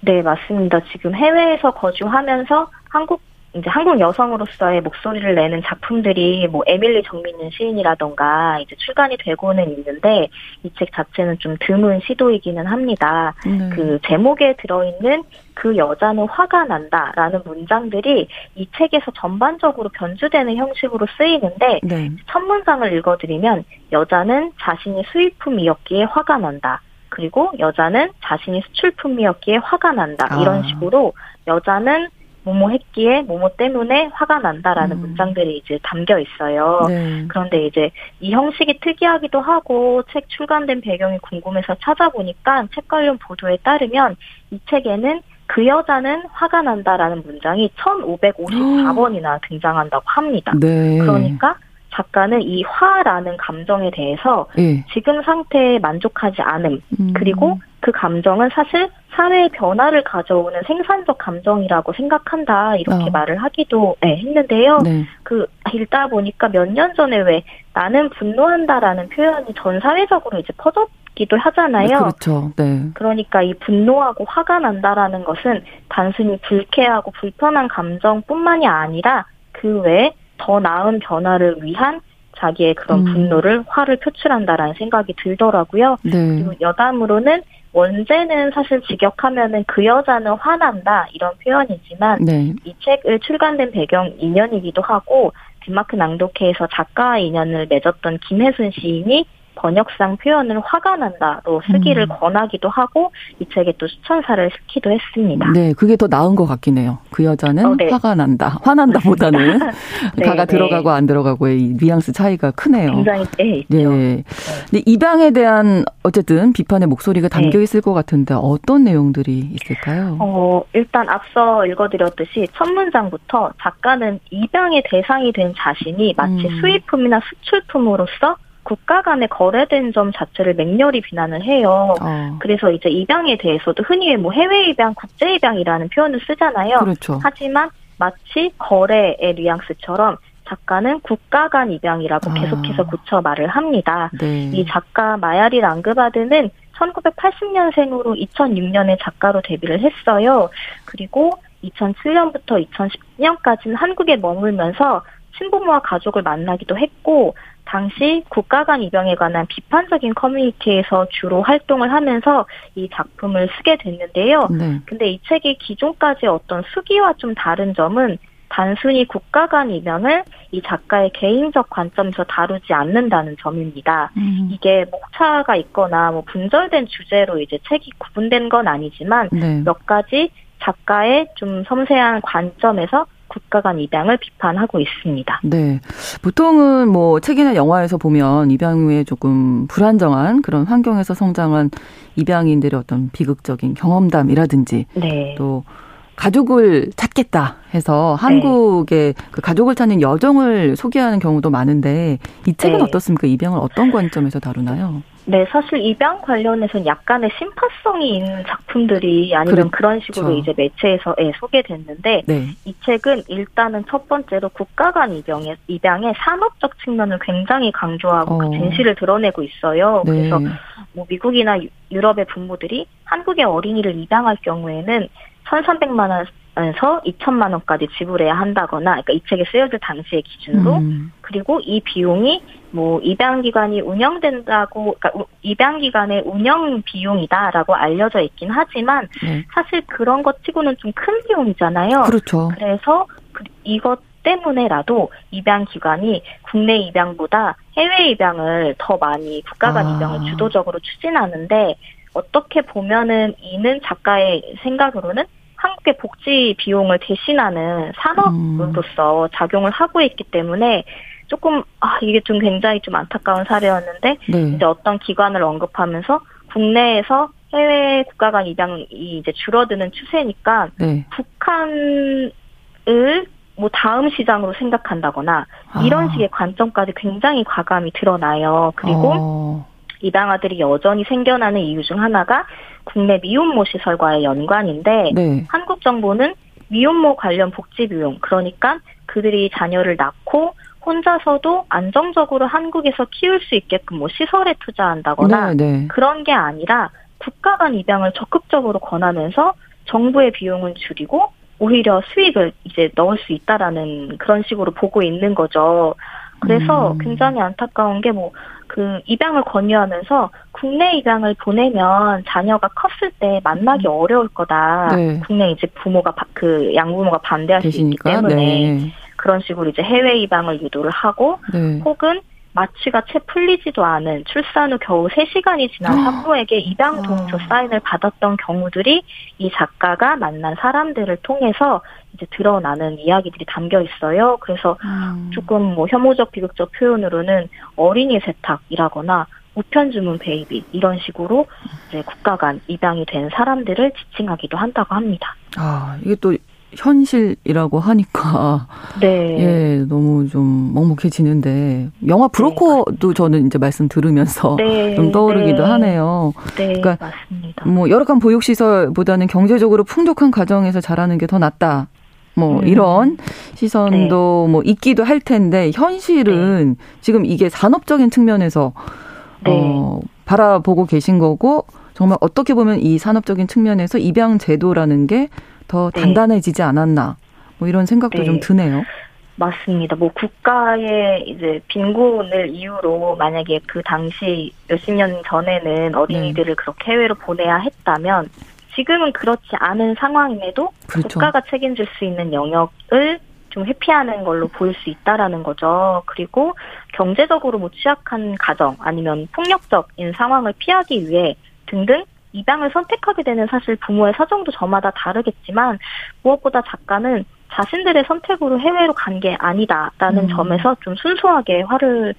네, 맞습니다. 지금 해외에서 거주하면서 한국 이제 한국 여성으로서의 목소리를 내는 작품들이 뭐 에밀리 정민은 시인이라던가 이제 출간이 되고는 있는데 이 책 자체는 좀 드문 시도이기는 합니다. 네. 그 제목에 들어있는 그 여자는 화가 난다라는 문장들이 이 책에서 전반적으로 변주되는 형식으로 쓰이는데 네. 첫 문장을 읽어드리면 여자는 자신이 수입품이었기에 화가 난다. 그리고 여자는 자신이 수출품이었기에 화가 난다. 이런 아. 식으로 여자는 뭐뭐 했기에 뭐뭐 때문에 화가 난다라는 음. 문장들이 이제 담겨 있어요. 네. 그런데 이제 이 형식이 특이하기도 하고 책 출간된 배경이 궁금해서 찾아보니까 책 관련 보도에 따르면 이 책에는 그 여자는 화가 난다라는 문장이 1554번이나 등장한다고 합니다. 네. 그러니까 작가는 이 화라는 감정에 대해서 네. 지금 상태에 만족하지 않음, 음. 그리고 그 감정은 사실 사회의 변화를 가져오는 생산적 감정이라고 생각한다 이렇게 어. 말을 하기도 네, 했는데요. 네. 그 읽다 보니까 몇 년 전에 왜 나는 분노한다라는 표현이 전 사회적으로 이제 퍼졌기도 하잖아요. 네, 그렇죠. 네. 그러니까 이 분노하고 화가 난다라는 것은 단순히 불쾌하고 불편한 감정뿐만이 아니라 그 외에 더 나은 변화를 위한 자기의 그런 음. 분노를 화를 표출한다라는 생각이 들더라고요. 네. 그리고 여담으로는 원제는 사실 직역하면은 그 여자는 화난다 이런 표현이지만 네. 이 책을 출간된 배경 인연이기도 하고 덴마크 낭독회에서 작가 인연을 맺었던 김혜순 시인이 번역상 표현을 화가 난다로 쓰기를 음. 권하기도 하고 이 책에 또 수천사를 시키도 했습니다. 네, 그게 더 나은 것 같긴 해요. 그 여자는 어, 네. 화가 난다. 화난다보다는 네, 가가 네. 들어가고 안 들어가고의 이 뉘앙스 차이가 크네요. 굉장히 네, 있죠. 네. 근데 입양에 대한 어쨌든 비판의 목소리가 담겨 네. 있을 것 같은데 어떤 내용들이 있을까요? 어, 일단 앞서 읽어드렸듯이 첫 문장부터 작가는 입양의 대상이 된 자신이 마치 음. 수입품이나 수출품으로서 국가 간에 거래된 점 자체를 맹렬히 비난을 해요. 어. 그래서 이제 입양에 대해서도 흔히 뭐 해외 입양, 국제 입양이라는 표현을 쓰잖아요. 그렇죠. 하지만 마치 거래의 뉘앙스처럼 작가는 국가 간 입양이라고 아. 계속해서 고쳐 말을 합니다. 네. 이 작가 마야리 랑그바드는 1980년생으로 2006년에 작가로 데뷔를 했어요. 그리고 2007년부터 2010년까지는 한국에 머물면서 친부모와 가족을 만나기도 했고 당시 국가 간 입양에 관한 비판적인 커뮤니티에서 주로 활동을 하면서 이 작품을 쓰게 됐는데요. 네. 근데 이 책이 기존까지 어떤 수기와 좀 다른 점은 단순히 국가 간 입양을 이 작가의 개인적 관점에서 다루지 않는다는 점입니다. 음. 이게 목차가 있거나 뭐 분절된 주제로 이제 책이 구분된 건 아니지만 네. 몇 가지 작가의 좀 섬세한 관점에서 국가 간 입양을 비판하고 있습니다. 네. 보통은 뭐 책이나 영화에서 보면 입양 후에 조금 불안정한 그런 환경에서 성장한 입양인들의 어떤 비극적인 경험담이라든지 네. 또 가족을 찾겠다 해서 네. 한국의 네. 그 가족을 찾는 여정을 소개하는 경우도 많은데 이 책은 네. 어떻습니까? 입양을 어떤 관점에서 다루나요? 네, 사실 입양 관련해서는 약간의 심파성이 있는 작품들이 아니면 그렇죠. 그런 식으로 이제 매체에서 예, 소개됐는데 네. 이 책은 일단은 첫 번째로 국가 간 입양의 입양의 산업적 측면을 굉장히 강조하고 그 어. 그 진실을 드러내고 있어요. 네. 그래서 뭐 미국이나 유럽의 부모들이 한국의 어린이를 입양할 경우에는 1,300만 원 에서 2천만 원까지 지불해야 한다거나, 그러니까 이 책에 쓰여질 당시의 기준으로, 음. 그리고 이 비용이 뭐 입양 기관이 운영된다고, 그러니까 입양 기관의 운영 비용이다라고 알려져 있긴 하지만 네. 사실 그런 것 치고는 좀 큰 비용이잖아요. 그렇죠. 그래서 그 이것 때문에라도 입양 기관이 국내 입양보다 해외 입양을 더 많이 국가 간 아. 입양을 주도적으로 추진하는데 어떻게 보면은 이는 작가의 생각으로는 한국의 복지 비용을 대신하는 산업으로서 음. 작용을 하고 있기 때문에 조금 아 이게 좀 굉장히 좀 안타까운 사례였는데 네. 이제 어떤 기관을 언급하면서 국내에서 해외 국가 간 입양이 이제 줄어드는 추세니까 네. 북한을 뭐 다음 시장으로 생각한다거나 이런 아. 식의 관점까지 굉장히 과감히 드러나요. 그리고 어. 입양아들이 여전히 생겨나는 이유 중 하나가 국내 미혼모 시설과의 연관인데 네. 한국 정부는 미혼모 관련 복지 비용 그러니까 그들이 자녀를 낳고 혼자서도 안정적으로 한국에서 키울 수 있게끔 뭐 시설에 투자한다거나 네, 네. 그런 게 아니라 국가 간 입양을 적극적으로 권하면서 정부의 비용은 줄이고 오히려 수익을 이제 넣을 수 있다라는 그런 식으로 보고 있는 거죠. 그래서 음. 굉장히 안타까운 게 뭐 그 입양을 권유하면서 국내 입양을 보내면 자녀가 컸을 때 만나기 음. 어려울 거다. 네. 국내 이제 부모가 그 양부모가 반대할 계시니까? 수 있기 때문에 네. 그런 식으로 이제 해외 입양을 유도를 하고 네. 혹은 마취가 채 풀리지도 않은 출산 후 겨우 3시간이 지난 산모에게 입양 동조 사인을 받았던 경우들이 이 작가가 만난 사람들을 통해서 이제 드러나는 이야기들이 담겨 있어요. 그래서 음. 조금 뭐 혐오적 비극적 표현으로는 어린이 세탁이라거나 우편 주문 베이비 이런 식으로 이제 국가 간 입양이 된 사람들을 지칭하기도 한다고 합니다. 아, 이게 또 현실이라고 하니까 네. 예 너무 좀 먹먹해지는데 영화 브로커도 네, 저는 이제 말씀 들으면서 네. 좀 떠오르기도 네. 하네요. 네, 그러니까 맞습니다. 뭐 열악한 보육 시설보다는 경제적으로 풍족한 가정에서 자라는 게 더 낫다. 뭐 음. 이런 시선도 네. 뭐 있기도 할 텐데 현실은 네. 지금 이게 산업적인 측면에서 어 바라보고 계신 거고 정말 어떻게 보면 이 산업적인 측면에서 입양 제도라는 게 더 네. 단단해지지 않았나 뭐 이런 생각도 네. 좀 드네요. 맞습니다. 뭐 국가의 이제 빈곤을 이유로 만약에 그 당시 몇십 년 전에는 어린이들을 네. 그렇게 해외로 보내야 했다면 지금은 그렇지 않은 상황임에도 그렇죠. 국가가 책임질 수 있는 영역을 좀 회피하는 걸로 보일 수 있다라는 거죠. 그리고 경제적으로 뭐 취약한 가정 아니면 폭력적인 상황을 피하기 위해 등등 입양을 선택하게 되는 사실 부모의 사정도 저마다 다르겠지만 무엇보다 작가는 자신들의 선택으로 해외로 간 게 아니다라는 음. 점에서 좀 순수하게 화를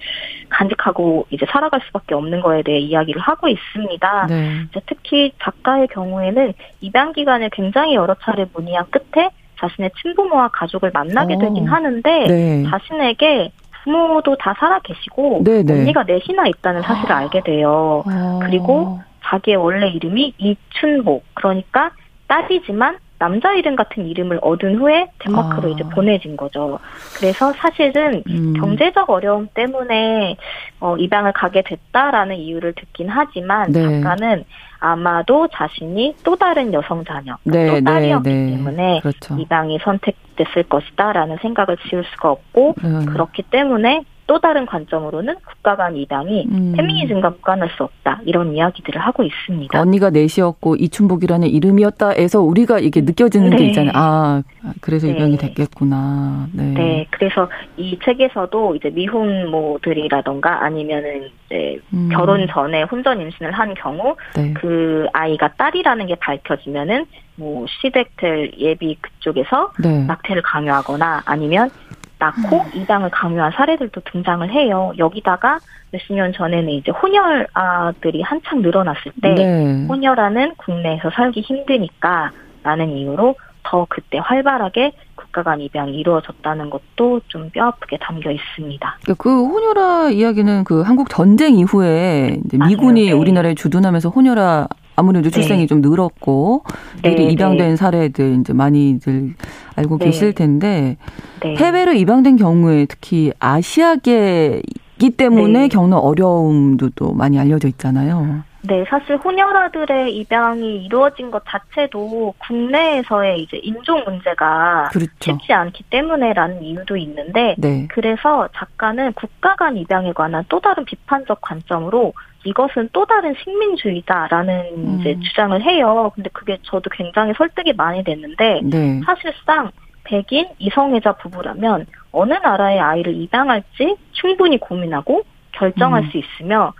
간직하고 이제 살아갈 수밖에 없는 거에 대해 이야기를 하고 있습니다. 네. 특히 작가의 경우에는 입양 기간을 굉장히 여러 차례 문의한 끝에 자신의 친부모와 가족을 만나게 오. 되긴 하는데 네. 자신에게 부모도 다 살아 계시고 네네. 네. 언니가 넷이나 있다는 사실을 알게 돼요. 아. 그리고 자기의 원래 이름이 이춘호 그러니까 딸이지만 남자 이름 같은 이름을 얻은 후에 덴마크로 아. 이제 보내진 거죠. 그래서 사실은 음. 경제적 어려움 때문에 어, 입양을 가게 됐다라는 이유를 듣긴 하지만 네. 작가는 아마도 자신이 또 다른 여성 자녀, 네, 또 네, 딸이었기 네, 때문에 그렇죠. 입양이 선택됐을 것이다라는 생각을 지울 수가 없고 음. 그렇기 때문에 또 다른 관점으로는 국가 간 이당이 음. 페미니즘과 무관할 수 없다 이런 이야기들을 하고 있습니다. 언니가 넷이었고 이춘복이라는 이름이었다에서 우리가 이게 느껴지는 네. 게 있잖아요. 아 그래서 네. 입양이 됐겠구나. 네. 네. 그래서 이 책에서도 이제 미혼모들이라던가 아니면은 이제 음. 결혼 전에 혼전 임신을 한 경우 네. 그 아이가 딸이라는 게 밝혀지면은 뭐 시댁들 예비 그쪽에서 네. 낙태를 강요하거나 아니면 낳고 음. 이당을 강요한 사례들도 등장을 해요. 여기다가 몇십 년 전에는 이제 혼혈아들이 한창 늘어났을 때 네. 혼혈아는 국내에서 살기 힘드니까 라는 이유로 더 그때 활발하게 국가 간 입양이 이루어졌다는 것도 좀 뼈아프게 담겨 있습니다. 그러니까 그 혼혈아 이야기는 그 한국 전쟁 이후에 미군이 네. 우리나라에 주둔하면서 혼혈아 아무래도 출생이 네. 좀 늘었고 미리 네, 입양된 네. 사례들 이제 많이들 알고 네. 계실 텐데 네. 해외로 입양된 경우에 특히 아시아계이기 때문에 네. 겪는 어려움도 또 많이 알려져 있잖아요. 네, 사실 혼혈아들의 입양이 이루어진 것 자체도 국내에서의 이제 인종 문제가 그렇죠. 쉽지 않기 때문에라는 이유도 있는데, 네. 그래서 작가는 국가 간 입양에 관한 또 다른 비판적 관점으로 이것은 또 다른 식민주의다라는 음. 이제 주장을 해요. 근데 그게 저도 굉장히 설득이 많이 됐는데, 네. 사실상 백인 이성애자 부부라면 어느 나라의 아이를 입양할지 충분히 고민하고 결정할 음. 수 있으며,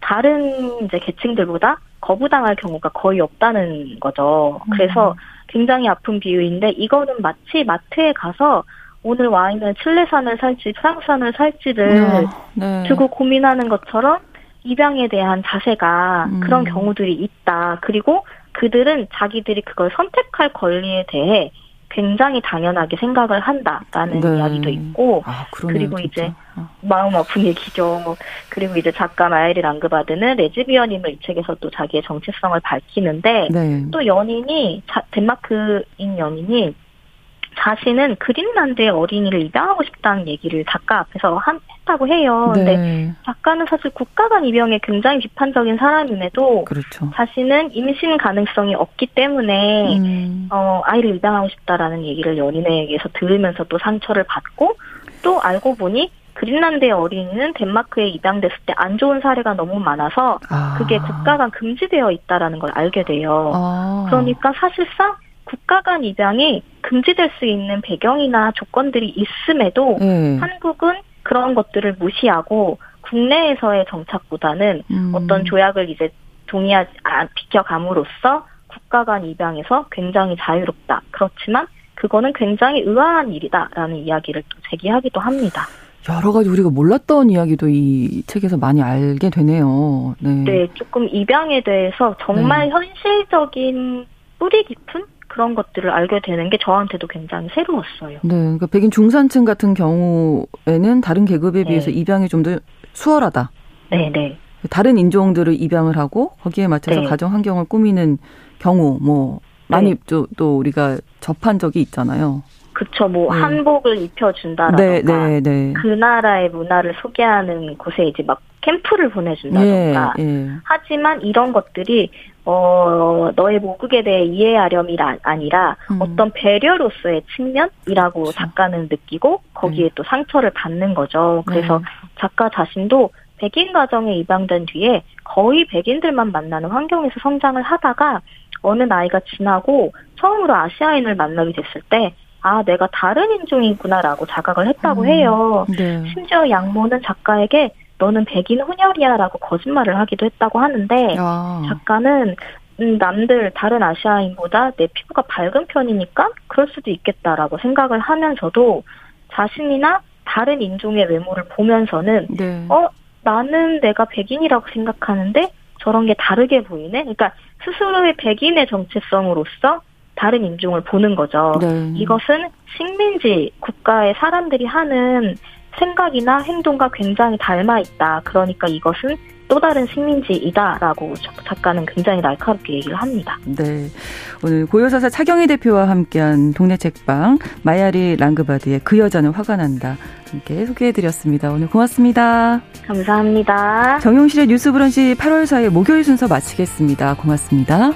다른 이제 계층들보다 거부당할 경우가 거의 없다는 거죠. 그래서 음. 굉장히 아픈 비유인데 이거는 마치 마트에 가서 오늘 와인을 칠레산을 살지 프랑스산을 살지를 아, 네. 두고 고민하는 것처럼 입양에 대한 자세가 음. 그런 경우들이 있다. 그리고 그들은 자기들이 그걸 선택할 권리에 대해 굉장히 당연하게 생각을 한다라는 네. 이야기도 있고 아, 그리고 진짜. 이제 어. 마음 아픈 얘기죠. 그리고 이제 작가 마이리 랑그바드는 레즈비언임을 이 책에서 또 자기의 정체성을 밝히는데 네. 또 연인이 자, 덴마크인 연인이 자신은 그린란드의 어린이를 입양하고 싶다는 얘기를 작가 앞에서 한, 했다고 해요. 근데 네. 작가는 사실 국가 간 입양에 굉장히 비판적인 사람임에도 그렇죠. 자신은 임신 가능성이 없기 때문에 음. 어, 아이를 입양하고 싶다라는 얘기를 연인에게서 들으면서 또 상처를 받고 또 알고 보니 그린란드의 어린이는 덴마크에 입양됐을 때 안 좋은 사례가 너무 많아서 아. 그게 국가 간 금지되어 있다라는 걸 알게 돼요. 아. 그러니까 사실상 국가 간 입양이 금지될 수 있는 배경이나 조건들이 있음에도 음. 한국은 그런 것들을 무시하고 국내에서의 정착보다는 음. 어떤 조약을 이제 동의하지 아, 비켜감으로써 국가 간 입양에서 굉장히 자유롭다. 그렇지만 그거는 굉장히 의아한 일이다라는 이야기를 또 제기하기도 합니다. 여러 가지 우리가 몰랐던 이야기도 이 책에서 많이 알게 되네요. 네, 네 조금 입양에 대해서 정말 네. 현실적인 뿌리 깊은 그런 것들을 알게 되는 게 저한테도 굉장히 새로웠어요. 네, 그러니까 백인 중산층 같은 경우에는 다른 계급에 네. 비해서 입양이 좀 더 수월하다. 네, 네. 다른 인종들을 입양을 하고 거기에 맞춰서 네. 가정 환경을 꾸미는 경우 뭐 많이 네. 또, 또 우리가 접한 적이 있잖아요. 그쵸, 뭐, 네. 한복을 입혀준다라던가, 네, 네, 네. 그 나라의 문화를 소개하는 곳에 이제 막 캠프를 보내준다던가, 예, 예. 하지만 이런 것들이, 어, 너의 모국에 대해 이해하렴이 아니라 음. 어떤 배려로서의 측면이라고 그쵸. 작가는 느끼고 거기에 네. 또 상처를 받는 거죠. 그래서 네. 작가 자신도 백인 가정에 입양된 뒤에 거의 백인들만 만나는 환경에서 성장을 하다가 어느 나이가 지나고 처음으로 아시아인을 만나게 됐을 때 아, 내가 다른 인종이구나라고 자각을 했다고 음, 해요. 네. 심지어 양모는 작가에게 너는 백인 혼혈이야라고 거짓말을 하기도 했다고 하는데 아. 작가는 음, 남들 다른 아시아인보다 내 피부가 밝은 편이니까 그럴 수도 있겠다라고 생각을 하면서도 자신이나 다른 인종의 외모를 보면서는 네. 어 나는 내가 백인이라고 생각하는데 저런 게 다르게 보이네. 그러니까 스스로의 백인의 정체성으로서 다른 인종을 보는 거죠. 네. 이것은 식민지 국가의 사람들이 하는 생각이나 행동과 굉장히 닮아 있다. 그러니까 이것은 또 다른 식민지이다라고 작가는 굉장히 날카롭게 얘기를 합니다. 네. 오늘 고요사사 차경희 대표와 함께한 동네 책방 마야리 랑그바드의 그 여자는 화가 난다. 함께 소개해드렸습니다. 오늘 고맙습니다. 감사합니다. 정용실의 뉴스 브런치 8월 4일 목요일 순서 마치겠습니다. 고맙습니다.